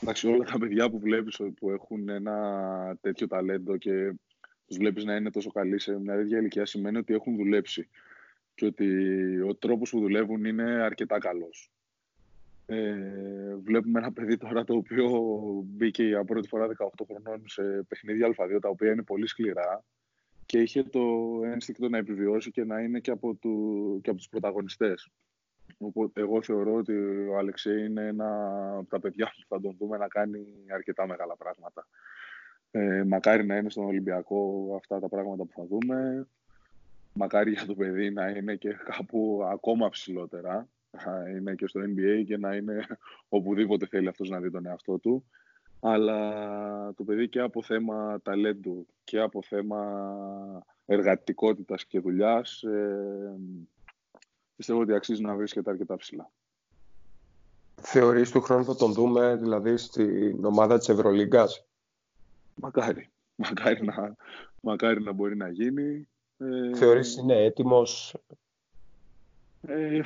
εντάξει, όλα τα παιδιά που βλέπεις που έχουν ένα τέτοιο ταλέντο και τους βλέπεις να είναι τόσο καλοί σε μια τέτοια ηλικία σημαίνει ότι έχουν δουλέψει και ότι ο τρόπος που δουλεύουν είναι αρκετά καλός. Ε, βλέπουμε ένα παιδί τώρα το οποίο μπήκε για πρώτη φορά 18 χρονών σε παιχνίδια Α2 τα οποία είναι πολύ σκληρά και είχε το ένστικτο να επιβιώσει και να είναι και από, του, και από τους πρωταγωνιστές. Οπότε εγώ θεωρώ ότι ο Αλεξέη είναι ένα από τα παιδιά που θα τον δούμε να κάνει αρκετά μεγάλα πράγματα. Ε, μακάρι να είναι στον Ολυμπιακό αυτά τα πράγματα που θα δούμε. Μακάρι για το παιδί να είναι και κάπου ακόμα ψηλότερα είναι και στο NBA και να είναι οπουδήποτε θέλει αυτός να δει τον εαυτό του. Αλλά το παιδί και από θέμα ταλέντου και από θέμα εργατικότητας και δουλειάς ε, πιστεύω ότι αξίζει να βρίσκεται αρκετά ψηλά. Θεωρείς του χρόνου θα τον δούμε δηλαδή στην ομάδα της Ευρωλίγκας; Μακάρι. Μακάρι να, μακάρι να μπορεί να γίνει. Ε, Θεωρείς είναι έτοιμος; Ε,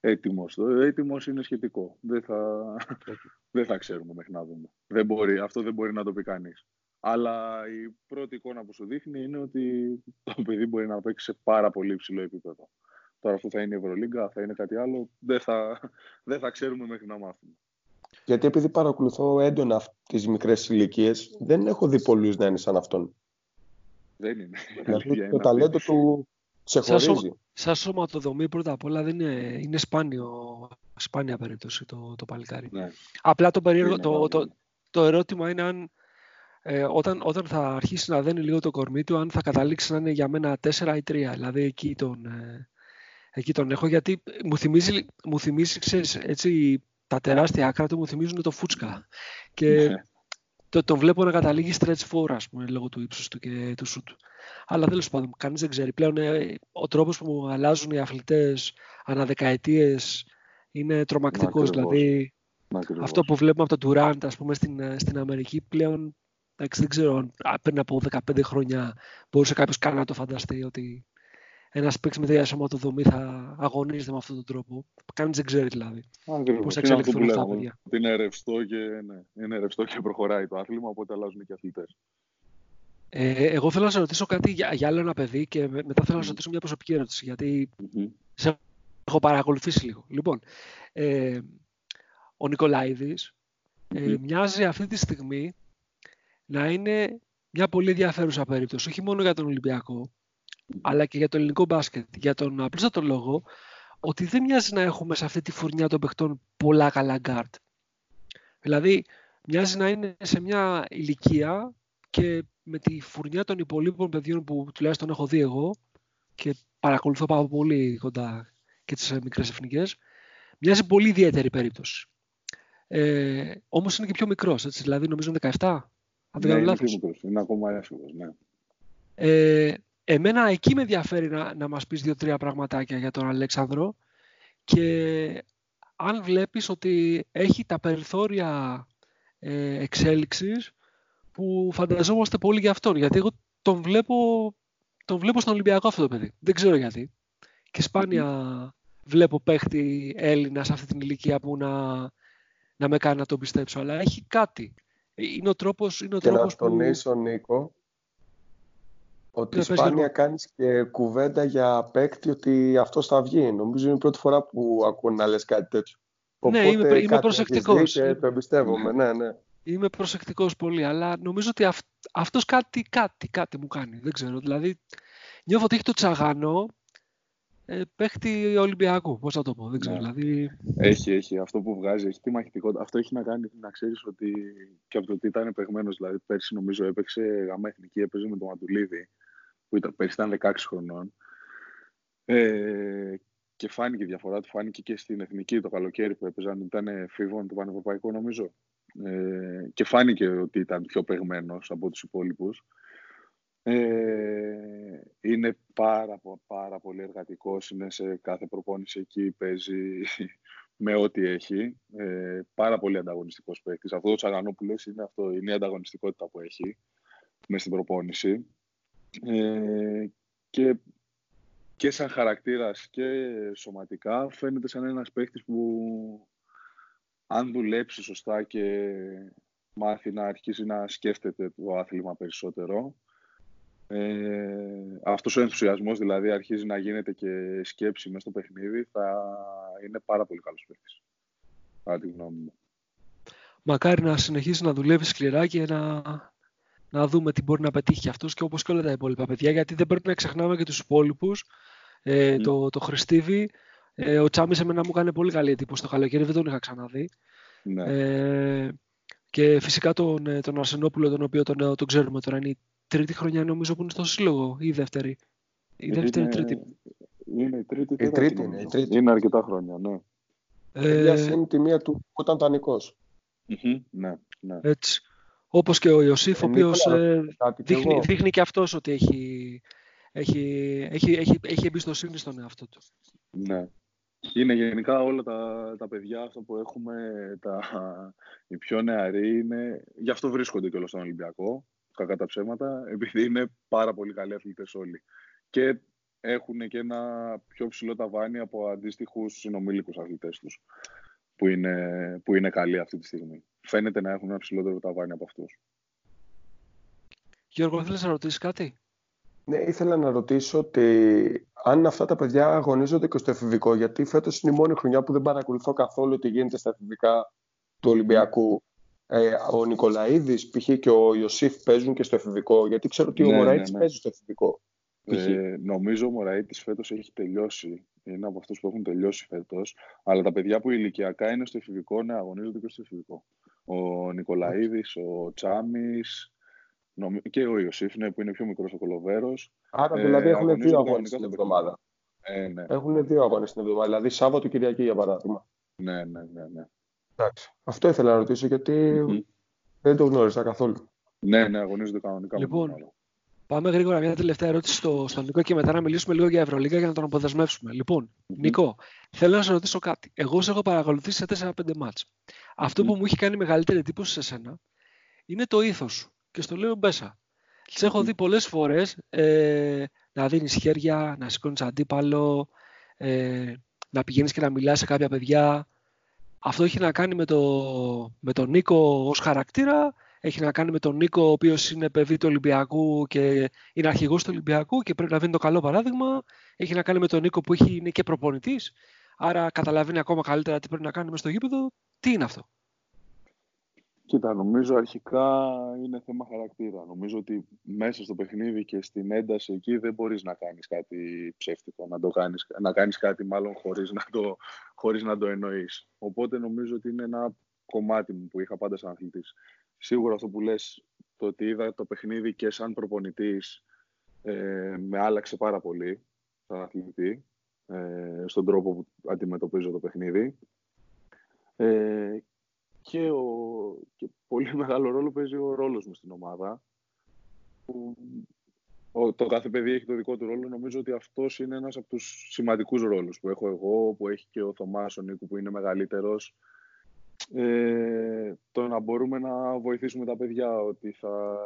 έτοιμος. Το έτοιμος είναι σχετικό. Δεν θα, δεν θα ξέρουμε μέχρι να δούμε. Δεν μπορεί, αυτό δεν μπορεί να το πει κανείς. Αλλά η πρώτη εικόνα που σου δείχνει είναι ότι το παιδί μπορεί να παίξει σε πάρα πολύ υψηλό επίπεδο. Τώρα αυτό θα είναι η Ευρωλίγκα, θα είναι κάτι άλλο. Δεν θα, δεν θα ξέρουμε μέχρι να μάθουμε. Γιατί επειδή παρακολουθώ έντονα τις μικρές ηλικίες, δεν έχω δει πολλούς να είναι σαν αυτόν. Δεν είναι. Δηλαδή, το ταλέντο του ξεχωρίζει σαν σωματοδομή πρώτα απ' όλα δεν είναι, είναι σπάνιο, σπάνια περίπτωση το, το παλικάρι. Ναι. Απλά το, περίεργο, το, το, το, ερώτημα είναι αν ε, όταν, όταν θα αρχίσει να δένει λίγο το κορμί του, αν θα καταλήξει να είναι για μένα 4 ή 3. Δηλαδή εκεί τον, ε, εκεί τον έχω, γιατί μου θυμίζει, μου θυμίζει ξέρεις, έτσι, τα τεράστια άκρα του μου θυμίζουν το φούτσκα. Και ναι το, το βλέπω να καταλήγει stretch four, ας πούμε, λόγω του ύψους του και του σουτ. Αλλά τέλος πάντων, κανείς δεν ξέρει. Πλέον ε, ο τρόπος που αλλάζουν οι αθλητές ανά δεκαετίες είναι τρομακτικός. Δηλαδή, αυτό που βλέπουμε από τον Durant, ας πούμε, στην, ε, στην Αμερική πλέον, δεν ξέρω αν πριν από 15 χρόνια μπορούσε κάποιος καν να το φανταστεί ότι ένας παίκτης με τέτοια σωματοδομή θα αγωνίζεται με αυτόν τον τρόπο. Κανείς δεν ξέρει δηλαδή. Πώς θα εξελιχθούν αυτά τα παιδιά. Είναι ρευστό, και, ναι, είναι ρευστό και προχωράει το άθλημα, οπότε αλλάζουν και αθλητές. Ε, εγώ θέλω να σε ρωτήσω κάτι για, για άλλο ένα παιδί και μετά θέλω να σε ρωτήσω μια προσωπική ερώτηση, γιατί mm-hmm. σε έχω παρακολουθήσει λίγο. Λοιπόν, ε, ο Νικολαίδης ε, μοιάζει αυτή τη στιγμή να είναι μια πολύ ενδιαφέρουσα περίπτωση, όχι μόνο για τον Ολυμπιακό, αλλά και για το ελληνικό μπάσκετ. Για τον απλούστατο λόγο ότι δεν μοιάζει να έχουμε σε αυτή τη φουρνιά των παιχτών πολλά καλά γκαρντ. Δηλαδή, μοιάζει να είναι σε μια ηλικία και με τη φουρνιά των υπολείπων παιδιών που τουλάχιστον έχω δει εγώ και παρακολουθώ πάρα πολύ κοντά και τις μικρές εθνικές, μοιάζει πολύ ιδιαίτερη περίπτωση. Ε, όμως είναι και πιο μικρός, έτσι, δηλαδή νομίζω 17, αν δεν κάνω ναι, λάθος. Είναι ακόμα εύκολος, ναι. Ε, Εμένα εκεί με ενδιαφέρει να, να μας πεις δύο-τρία πραγματάκια για τον Αλέξανδρο και αν βλέπεις ότι έχει τα περιθώρια ε, εξέλιξης που φανταζόμαστε πολύ για αυτόν. Γιατί εγώ τον βλέπω, τον βλέπω στον Ολυμπιακό αυτό το παιδί. Δεν ξέρω γιατί. Και σπάνια βλέπω παίχτη Έλληνα σε αυτή την ηλικία που να, να με κάνει να τον πιστέψω. Αλλά έχει κάτι. Είναι ο τρόπος, είναι ο και τρόπος να τονίσω, Νίκο, ότι ναι, σπάνια κάνεις και κουβέντα για παίκτη ότι αυτός θα βγει. Νομίζω είναι η πρώτη φορά που ακούω να λες κάτι τέτοιο. ναι, είμαι, είμαι προσεκτικός. Και το εμπιστεύομαι, ναι, ναι. Είμαι προσεκτικός πολύ, αλλά νομίζω ότι αυ, αυτός κάτι, κάτι, κάτι μου κάνει. Δεν ξέρω. Δηλαδή, νιώθω ότι έχει το τσαγανό ε, παίχτη Ολυμπιακού. Πώς θα το πω, δεν ξέρω. Ναι. Δηλαδή... Έχει, έχει. Αυτό που βγάζει, έχει τη μαχητικότητα. Αυτό έχει να κάνει να ξέρεις ότι και από το ότι ήταν παιγμένος. Δηλαδή, πέρσι νομίζω έπαιξε γαμά εθνική, έπαιζε με τον Μαντουλίδη, που ήταν, πέρσι ήταν 16 χρονών. Ε, και φάνηκε η διαφορά του, φάνηκε και στην εθνική το καλοκαίρι που έπαιζαν, ήταν φίβον του Πανευρωπαϊκού νομίζω. Ε, και φάνηκε ότι ήταν πιο παιγμένος από τους υπόλοιπους. Ε, είναι πάρα, πάρα πολύ εργατικός, είναι σε κάθε προπόνηση εκεί, παίζει με ό,τι έχει. Ε, πάρα πολύ ανταγωνιστικός παίκτης. Αυτό το Τσαγανόπουλος είναι, αυτό, είναι η ανταγωνιστικότητα που έχει μες στην προπόνηση. Ε, και, και σαν χαρακτήρας και σωματικά φαίνεται σαν ένας παίκτης που αν δουλέψει σωστά και μάθει να αρχίσει να σκέφτεται το άθλημα περισσότερο ε, αυτός ο ενθουσιασμός δηλαδή αρχίζει να γίνεται και σκέψη μέσα στο παιχνίδι θα είναι πάρα πολύ καλός παίκτης. Πάρα τη γνώμη μου. Μακάρι να συνεχίσεις να δουλεύεις σκληρά και να, να δούμε τι μπορεί να πετύχει και αυτός και όπως και όλα τα υπόλοιπα παιδιά γιατί δεν πρέπει να ξεχνάμε και τους υπόλοιπους. Ε, το, το Χριστίβι, ε, ο Τσάμις εμένα μου έκανε πολύ καλή εντύπωση το καλοκαίρι, δεν τον είχα ξαναδεί. Ναι. Ε, και φυσικά τον, ε, τον Αρσενόπουλο, τον οποίο τον, τον ξέρουμε τώρα, είναι η τρίτη χρονιά νομίζω που είναι στο σύλλογο ή η δεύτερη. Η δεύτερη είναι, τρίτη. Είναι η τρίτη, η τρίτη, είναι, η τρίτη. είναι αρκετά χρόνια, ναι. Ε, είναι τη μία του που ήταν δανεικός. ναι, ναι. Έτσι. Όπως και ο Ιωσήφ, ο ε, οποίος ε, δείχνει, δείχνει και αυτός ότι έχει, έχει, έχει, έχει, έχει εμπιστοσύνη στον εαυτό του. Ναι. Είναι γενικά όλα τα, τα παιδιά αυτό που έχουμε, τα, οι πιο νεαροί, είναι, γι' αυτό βρίσκονται και όλο στον Ολυμπιακό κακά τα ψέματα, επειδή είναι πάρα πολύ καλοί αθλητές όλοι. Και έχουν και ένα πιο ψηλό ταβάνι από αντίστοιχους συνομήλικους αθλητές τους, που είναι, που είναι καλοί αυτή τη στιγμή. Φαίνεται να έχουν ένα ψηλότερο ταβάνι από αυτούς. Γιώργο, θέλεις να ρωτήσεις κάτι; Ναι, ήθελα να ρωτήσω ότι αν αυτά τα παιδιά αγωνίζονται και στο εφηβικό, γιατί φέτος είναι η μόνη χρονιά που δεν παρακολουθώ καθόλου τι γίνεται στα εφηβικά του Ολυμπιακού ε, ο Νικολαίδης π.χ. και ο Ιωσήφ παίζουν και στο εφηβικό, γιατί ξέρω ότι ναι, ο Μωραήτης ναι, ναι. παίζει στο εφηβικό. Ε, νομίζω ο Μωραήτης φέτος έχει τελειώσει. Είναι από αυτούς που έχουν τελειώσει φέτος. Αλλά τα παιδιά που ηλικιακά είναι στο εφηβικό, ναι, αγωνίζονται και στο εφηβικό. Ο Νικολαίδης, ο Τσάμις και ο Ιωσήφ, ναι, που είναι πιο μικρός ο Κολοβέρος. Άρα δηλαδή ε, έχουν δύο αγώνες την εβδομάδα. Ε, ναι. Έχουν δύο αγώνες την εβδομάδα, δηλαδή Σάββατο Κυριακή για παράδειγμα. Ναι, ναι, ναι. ναι. Εντάξει. Αυτό ήθελα να ρωτήσω γιατί δεν το γνώρισα καθόλου. Ναι, ναι, αγωνίζονται κανονικά. Λοιπόν, πάμε γρήγορα μια τελευταία ερώτηση στο, στον Νικό και μετά να μιλήσουμε λίγο για Ευρωλίγα για να τον αποδεσμεύσουμε. Λοιπόν, Νικό, θέλω να σε ρωτήσω κάτι. Εγώ σε έχω παρακολουθήσει σε 4-5 μάτς. Αυτό που μου έχει κάνει μεγαλύτερη εντύπωση σε σένα είναι το ήθος σου. Και στο λέω μπέσα. Σε έχω δει πολλές φορές ε, να δίνεις χέρια, να σηκώνεις αντίπαλο, ε, να πηγαίνεις και να μιλάς σε κάποια παιδιά. Αυτό έχει να κάνει με, το, με τον Νίκο ως χαρακτήρα, έχει να κάνει με τον Νίκο ο οποίος είναι παιδί του Ολυμπιακού και είναι αρχηγός του Ολυμπιακού και πρέπει να δίνει το καλό παράδειγμα. Έχει να κάνει με τον Νίκο που έχει, είναι και προπονητής, άρα καταλαβαίνει ακόμα καλύτερα τι πρέπει να κάνει μες στο γήπεδο. Τι είναι αυτό. Κοίτα, νομίζω αρχικά είναι θέμα χαρακτήρα. Νομίζω ότι μέσα στο παιχνίδι και στην ένταση εκεί δεν μπορείς να κάνεις κάτι ψεύτικο, να, το κάνεις, να κάνεις κάτι μάλλον χωρίς να, το, χωρίς να το εννοείς. Οπότε νομίζω ότι είναι ένα κομμάτι μου που είχα πάντα σαν αθλητής. Σίγουρα αυτό που λες, το ότι είδα το παιχνίδι και σαν προπονητής ε, με άλλαξε πάρα πολύ σαν αθλητή ε, στον τρόπο που αντιμετωπίζω το παιχνίδι. Ε, και, ο, και πολύ μεγάλο ρόλο παίζει ο ρόλος μου στην ομάδα. ο, το κάθε παιδί έχει το δικό του ρόλο. Νομίζω ότι αυτός είναι ένας από τους σημαντικούς ρόλους που έχω εγώ, που έχει και ο Θωμάς ο Νίκου που είναι μεγαλύτερος. Ε, το να μπορούμε να βοηθήσουμε τα παιδιά ότι θα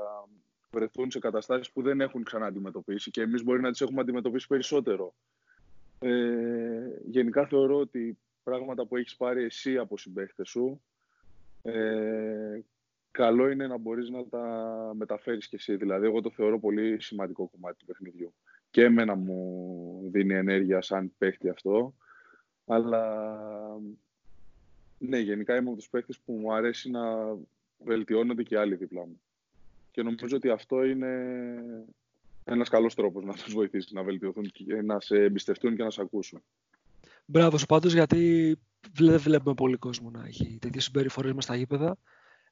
βρεθούν σε καταστάσεις που δεν έχουν ξανά αντιμετωπίσει και εμείς μπορεί να τις έχουμε αντιμετωπίσει περισσότερο. Ε, γενικά θεωρώ ότι πράγματα που έχεις πάρει εσύ από συμπαίχτες σου ε, καλό είναι να μπορείς να τα μεταφέρεις κι εσύ. Δηλαδή, εγώ το θεωρώ πολύ σημαντικό κομμάτι του παιχνιδιού. Και εμένα μου δίνει ενέργεια σαν παίχτη αυτό. Αλλά, ναι, γενικά είμαι από τους παίχτες που μου αρέσει να βελτιώνονται και άλλοι δίπλα μου. και νομίζω ότι αυτό είναι ένας καλός τρόπος να τους βοηθήσεις να βελτιωθούν και να σε εμπιστευτούν και να σε ακούσουν. Μπράβο σου πάντως γιατί δεν βλέπουμε πολύ κόσμο να έχει τέτοιες συμπεριφορές μες στα γήπεδα.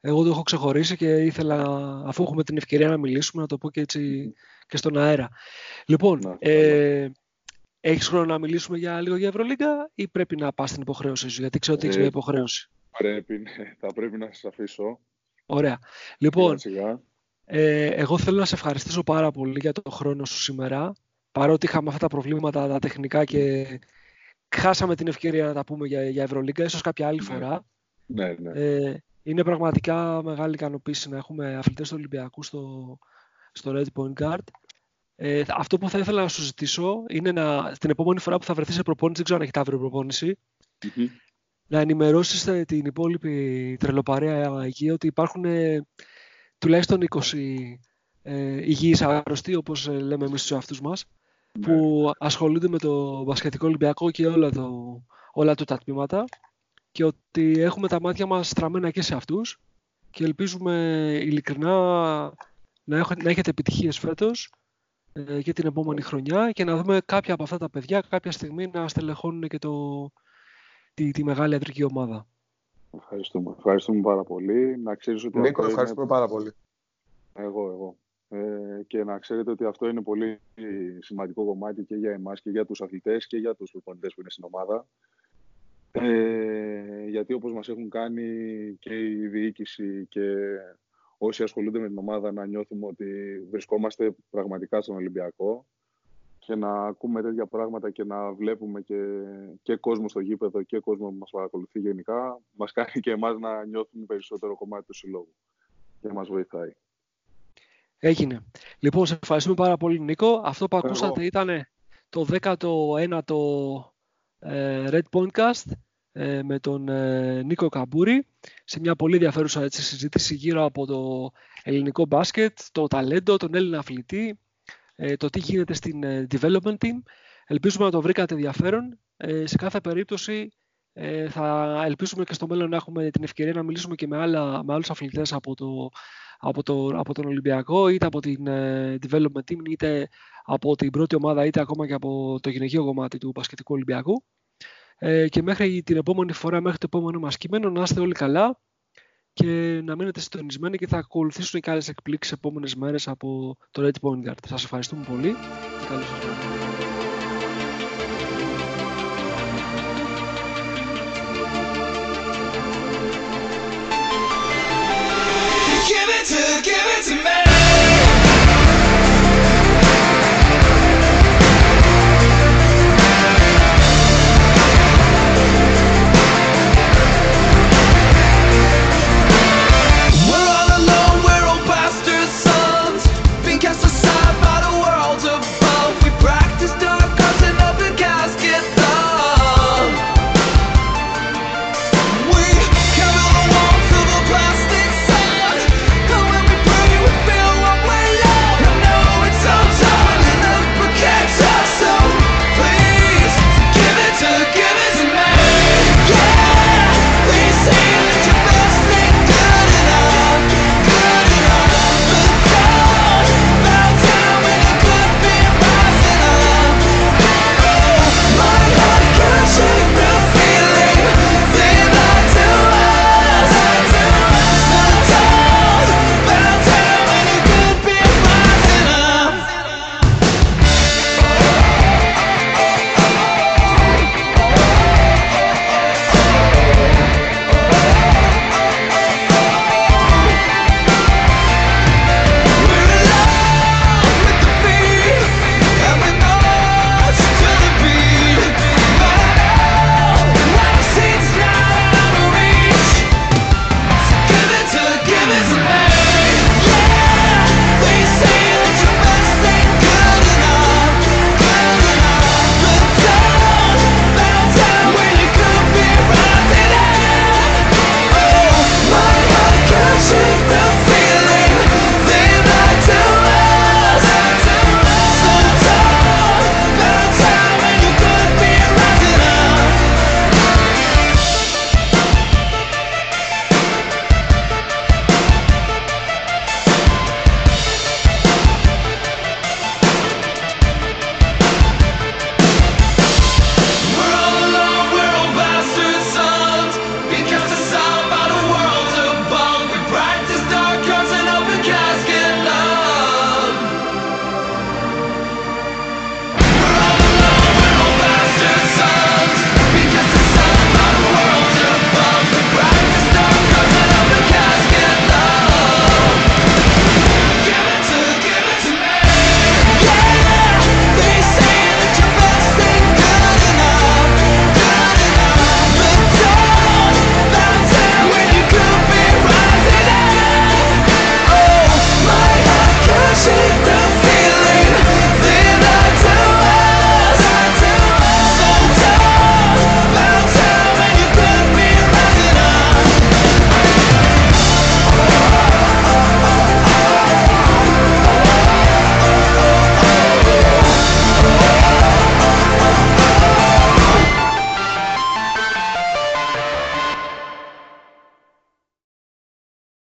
Εγώ το έχω ξεχωρίσει και ήθελα, αφού έχουμε την ευκαιρία να μιλήσουμε, να το πω και έτσι και στον αέρα. Λοιπόν, ε, έχεις χρόνο να μιλήσουμε για λίγο για Ευρωλίγκα ή πρέπει να πας στην υποχρέωσή σου, γιατί ξέρω ότι έχεις μια ε, υποχρέωση. Πρέπει, ναι, θα πρέπει να σας αφήσω. Ωραία. Λοιπόν, ε, εγώ θέλω να σε ευχαριστήσω πάρα πολύ για το χρόνο σου σήμερα, παρότι είχαμε αυτά τα προβλήματα τα τεχνικά και χάσαμε την ευκαιρία να τα πούμε για, για Ευρωλίγκα, ίσως κάποια άλλη ναι. φορά. Ναι, ναι. Ε, είναι πραγματικά μεγάλη ικανοποίηση να έχουμε αθλητές του Ολυμπιακού στο, στο Red Point Guard. Ε, αυτό που θα ήθελα να σου ζητήσω είναι να, την επόμενη φορά που θα βρεθείς σε προπόνηση, δεν ξέρω αν έχετε αύριο προπόνηση, mm-hmm. να ενημερώσεις την υπόλοιπη τρελοπαρέα εκεί ότι υπάρχουν ε, τουλάχιστον 20 ε, υγιείς αρρωστοί, όπως ε, λέμε εμείς στους αυτούς μας, ναι. Που ασχολούνται με το μπασκετικό Ολυμπιακό και όλα, το, όλα του τα τμήματα και ότι έχουμε τα μάτια μας στραμμένα και σε αυτούς και ελπίζουμε ειλικρινά να, να έχετε επιτυχίες φέτος ε, και την επόμενη χρονιά και να δούμε κάποια από αυτά τα παιδιά κάποια στιγμή να στελεχώνουν και το, τη, τη μεγάλη αντρική ομάδα. Ευχαριστούμε. Ευχαριστούμε πάρα πολύ. Να ξέρεις ότι Νίκο, ευχαριστούμε πάρα πολύ. Εγώ, εγώ. Ε, και να ξέρετε ότι αυτό είναι πολύ σημαντικό κομμάτι και για εμάς και για τους αθλητές και για τους προπονητές που είναι στην ομάδα. Ε, γιατί όπως μας έχουν κάνει και η διοίκηση και όσοι ασχολούνται με την ομάδα να νιώθουμε ότι βρισκόμαστε πραγματικά στον Ολυμπιακό και να ακούμε τέτοια πράγματα και να βλέπουμε και, και κόσμο στο γήπεδο και κόσμο που μας παρακολουθεί γενικά μας κάνει και εμάς να νιώθουμε περισσότερο κομμάτι του συλλόγου και μας βοηθάει. Έγινε. Λοιπόν, σε ευχαριστούμε πάρα πολύ Νίκο. Αυτό που ακούσατε ήταν το 19ο ε, Red Pointcast ε, με τον ε, Νίκο Καμπούρη σε μια πολύ ενδιαφέρουσα έτσι, συζήτηση γύρω από το ελληνικό μπάσκετ, το ταλέντο, τον Έλληνα αθλητή, το τι γίνεται στην development team. Ελπίζουμε να το βρήκατε ενδιαφέρον. Σε κάθε περίπτωση θα ελπίσουμε και στο μέλλον να έχουμε την ευκαιρία να μιλήσουμε και με, άλλα, με άλλους αθλητές από, το, από, το, από τον Ολυμπιακό, είτε από την development team, είτε από την πρώτη ομάδα, είτε ακόμα και από το γυναικείο κομμάτι του μπασκετικού Ολυμπιακού. Ε, και μέχρι την επόμενη φορά, μέχρι το επόμενο μας κείμενο, να είστε όλοι καλά και να μείνετε συντονισμένοι και θα ακολουθήσουν και άλλες εκπλήξεις επόμενες μέρες από το Red Point Guard. Σας ευχαριστούμε πολύ και καλώς σας It's a man.